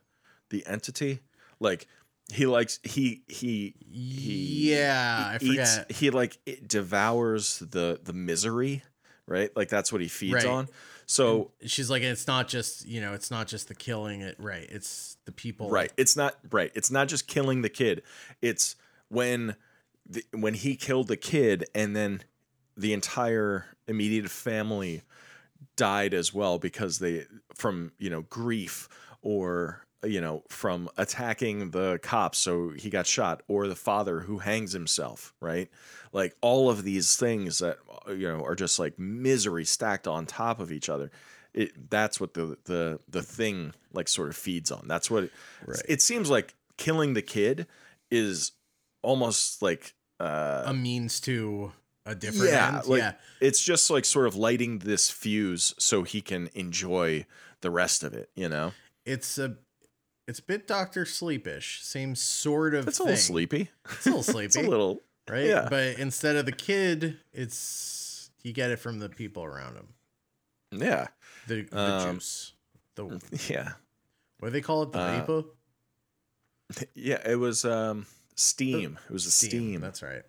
the entity, like. He likes he he he yeah, I eats- forget. he like it devours the the misery right like that's what he feeds Right. on so She's like, it's not just you know, it's not just the killing. It right. It's the people. right it's not right it's not just killing the kid it's when the, when he killed the kid and then the entire immediate family died as well because they from you know grief or you know from attacking the cops so he got shot or the father who hangs himself right like all of these things that you know are just like misery stacked on top of each other it that's what the the the thing like sort of feeds on that's what it, Right. it seems like killing the kid is almost like uh A means to a different yeah, end. like yeah. it's just like sort of lighting this fuse so he can enjoy the rest of it. You know, It's a it's a bit Doctor Sleepish. Same sort of it's a thing. little sleepy. It's a little sleepy. *laughs* It's a little, right? yeah. But instead of the kid, it's you get it from the people around him. yeah, The, the Um, juice. The *laughs* yeah, what do they call it? The uh, vapor? *laughs* yeah. It was um steam. It was a steam. That's right.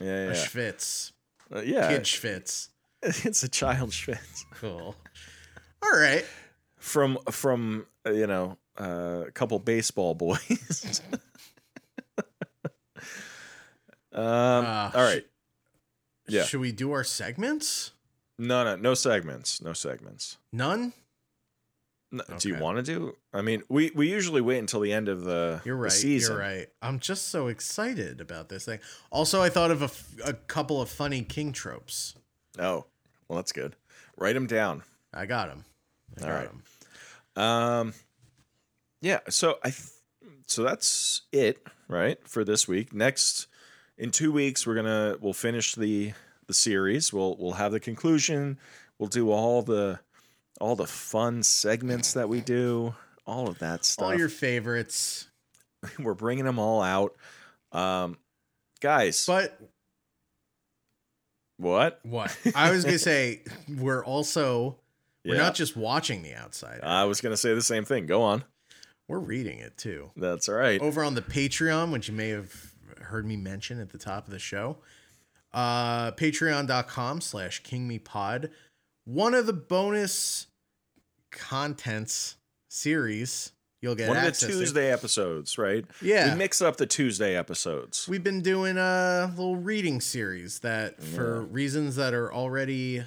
yeah, A yeah, schwitz. Uh, yeah. Kid schwitz. it's a child schwitz Cool. All right. from from uh, you know uh, a couple baseball boys. *laughs* um. Uh, all right. Yeah. Should we do our segments? No, no, no segments. No segments. None? No, Do you want to do? I mean, we we usually wait until the end of the, You're the right. season. You're right. I'm just so excited about this thing. Also, I thought of a, f- a couple of funny king tropes. Oh, well, that's good. Write them down. I got them. I All got right. Um, yeah. So I, th- so that's it, right, for this week. Next, in two weeks, we're gonna we'll finish the the series. We'll we'll have the conclusion. We'll do all the all the fun segments that we do. All of that stuff. All your favorites. *laughs* we're bringing them all out. Um, guys, But what? what? *laughs* I was going to say, we're also, we're Yeah. not just watching The Outsider. I was gonna say the same thing. Go on. We're reading it too. That's all right. Over on the Patreon, which you may have heard me mention at the top of the show, uh, patreon.com slash kingmepod. One of the bonus contents series you'll get One of the access to. Tuesday episodes, right? Yeah. We mix up the Tuesday episodes. We've been doing a little reading series that, for reasons that are already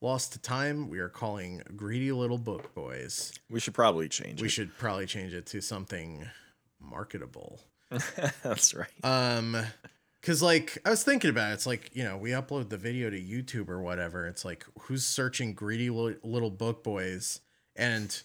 lost to time, we are calling Greedy Little Book Boys. We should probably change We it. should probably change it to something marketable. *laughs* That's right. Um, cause like I was thinking about it, it's like you know we upload the video to YouTube or whatever. It's like who's searching Greedy Little Book Boys, and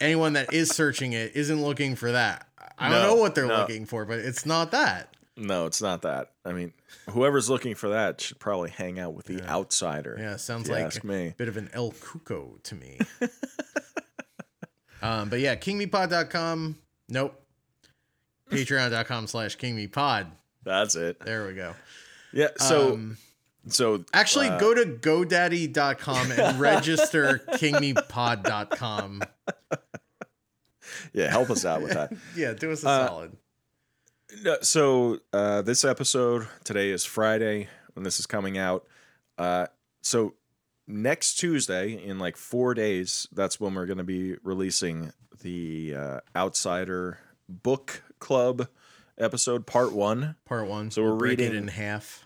anyone that is searching it isn't looking for that. I don't know what they're no. looking for, but it's not that. No, it's not that. I mean, whoever's looking for that should probably hang out with the outsider. Yeah, sounds like ask me. a bit of an El Cuco to me. *laughs* Um, but yeah, kingmepod.com. Nope. Patreon.com slash kingmepod. That's it. There we go. Yeah. So Um, so Actually, uh, go to GoDaddy.com and *laughs* register kingmepod.com. *laughs* yeah, help us out with that. Yeah, do us a Uh, solid. No, so uh, this episode today is Friday when this is coming out. Uh, so next Tuesday, in like four days, that's when we're going to be releasing the uh, Outsider Book Club episode, part one. Part one. so we're break it reading- in half.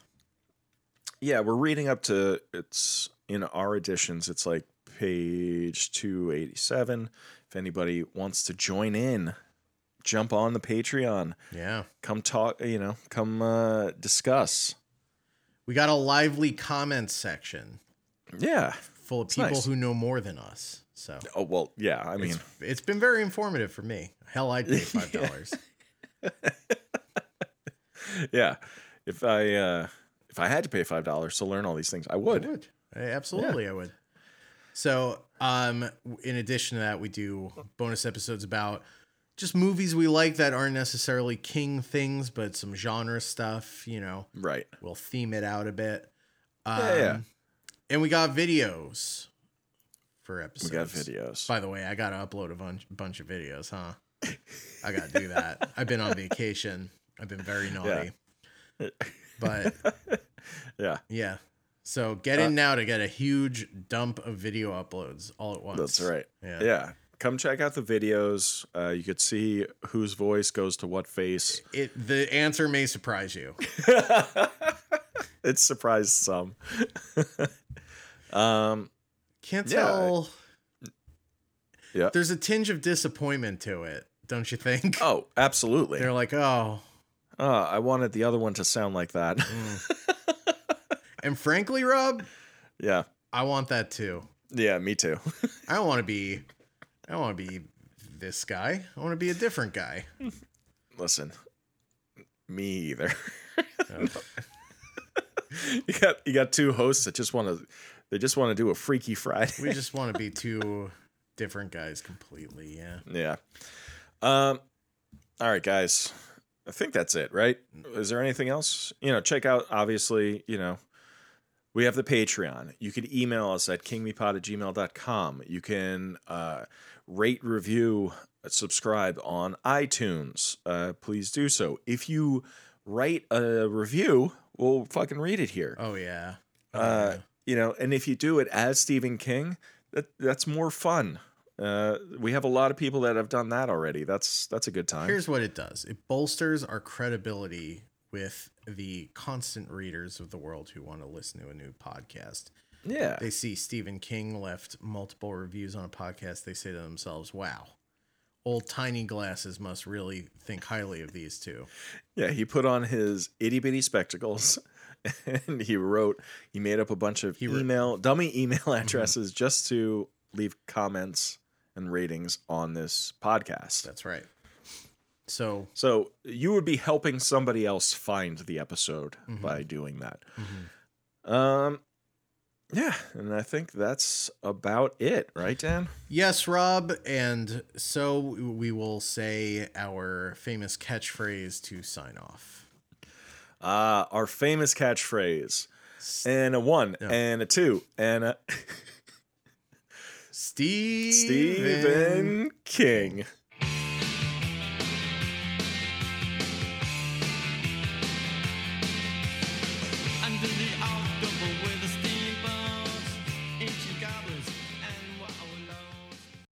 Yeah, we're reading up to it's in our editions. It's like page two eighty seven. If anybody wants to join in, jump on the Patreon. Yeah. Come talk. You know, come uh, discuss. We got a lively comment section Yeah. full of people nice. who know more than us. So Oh well. Yeah. I mean, it's, it's been very informative for me. Hell, I'd pay five *laughs* dollars. *laughs* yeah. If I uh, if I had to pay five dollars to learn all these things, I I would. would. I- absolutely, I would. So, um, in addition to that, we do bonus episodes about just movies we like that aren't necessarily king things, but some genre stuff. You know, Right. we'll theme it out a bit. Um, Yeah, yeah. And we got videos for episodes. We got videos. By the way, I got to upload a bunch, bunch of videos, huh? I got to do that. I've been on *laughs* vacation. I've been very naughty. But *laughs* Yeah. yeah. So get Uh, in now to get a huge dump of video uploads all at once. That's right. Yeah. Yeah. Come check out the videos. Uh, you could see whose voice goes to what face. It the answer may surprise you. *laughs* it surprised some. *laughs* um, Can't Yeah. tell. Yeah. There's a tinge of disappointment to it, don't you think? oh, absolutely. They're like, oh. Uh, I wanted the other one to sound like that. *laughs* And frankly, Rob, yeah. I want that too. Yeah, me too. I don't want to be I don't want to be this guy. I want to be a different guy. *laughs* Listen, me either. Oh. *laughs* you got you got two hosts that just want to they just want to do a freaky Friday. We *laughs* just want to be two different guys completely. Yeah. Yeah. Um. All right, guys. I think that's it, right? Is there anything else? You know, check out obviously, you know, we have the Patreon. You can email us at kingmepod at gmail.com. You can uh, rate, review, subscribe on iTunes. Uh, please do so. If you write a review, we'll fucking read it here. Oh yeah. Oh, Uh, yeah. you know, and if you do it as Stephen King, that that's more fun. Uh, we have a lot of people that have done that already. That's that's a good time. Here's what it does. It bolsters our credibility with the constant readers of the world who want to listen to a new podcast. yeah, They see Stephen King left multiple reviews on a podcast. They say to themselves, "Wow, old tiny glasses must really think highly of these two. yeah. He put on his itty bitty spectacles, *laughs* and he wrote. He made up a bunch of He wrote- email dummy email *laughs* mhm. addresses just to leave comments and ratings on this podcast. That's right. So So you would be helping somebody else find the episode Mhm. by doing that. mhm. Um, yeah, and I think that's about it, right, Dan? yes, Rob, and so we will say our famous catchphrase to sign off. Uh, our famous catchphrase, and a one, Yeah. and a two, and a Steve Stephen King.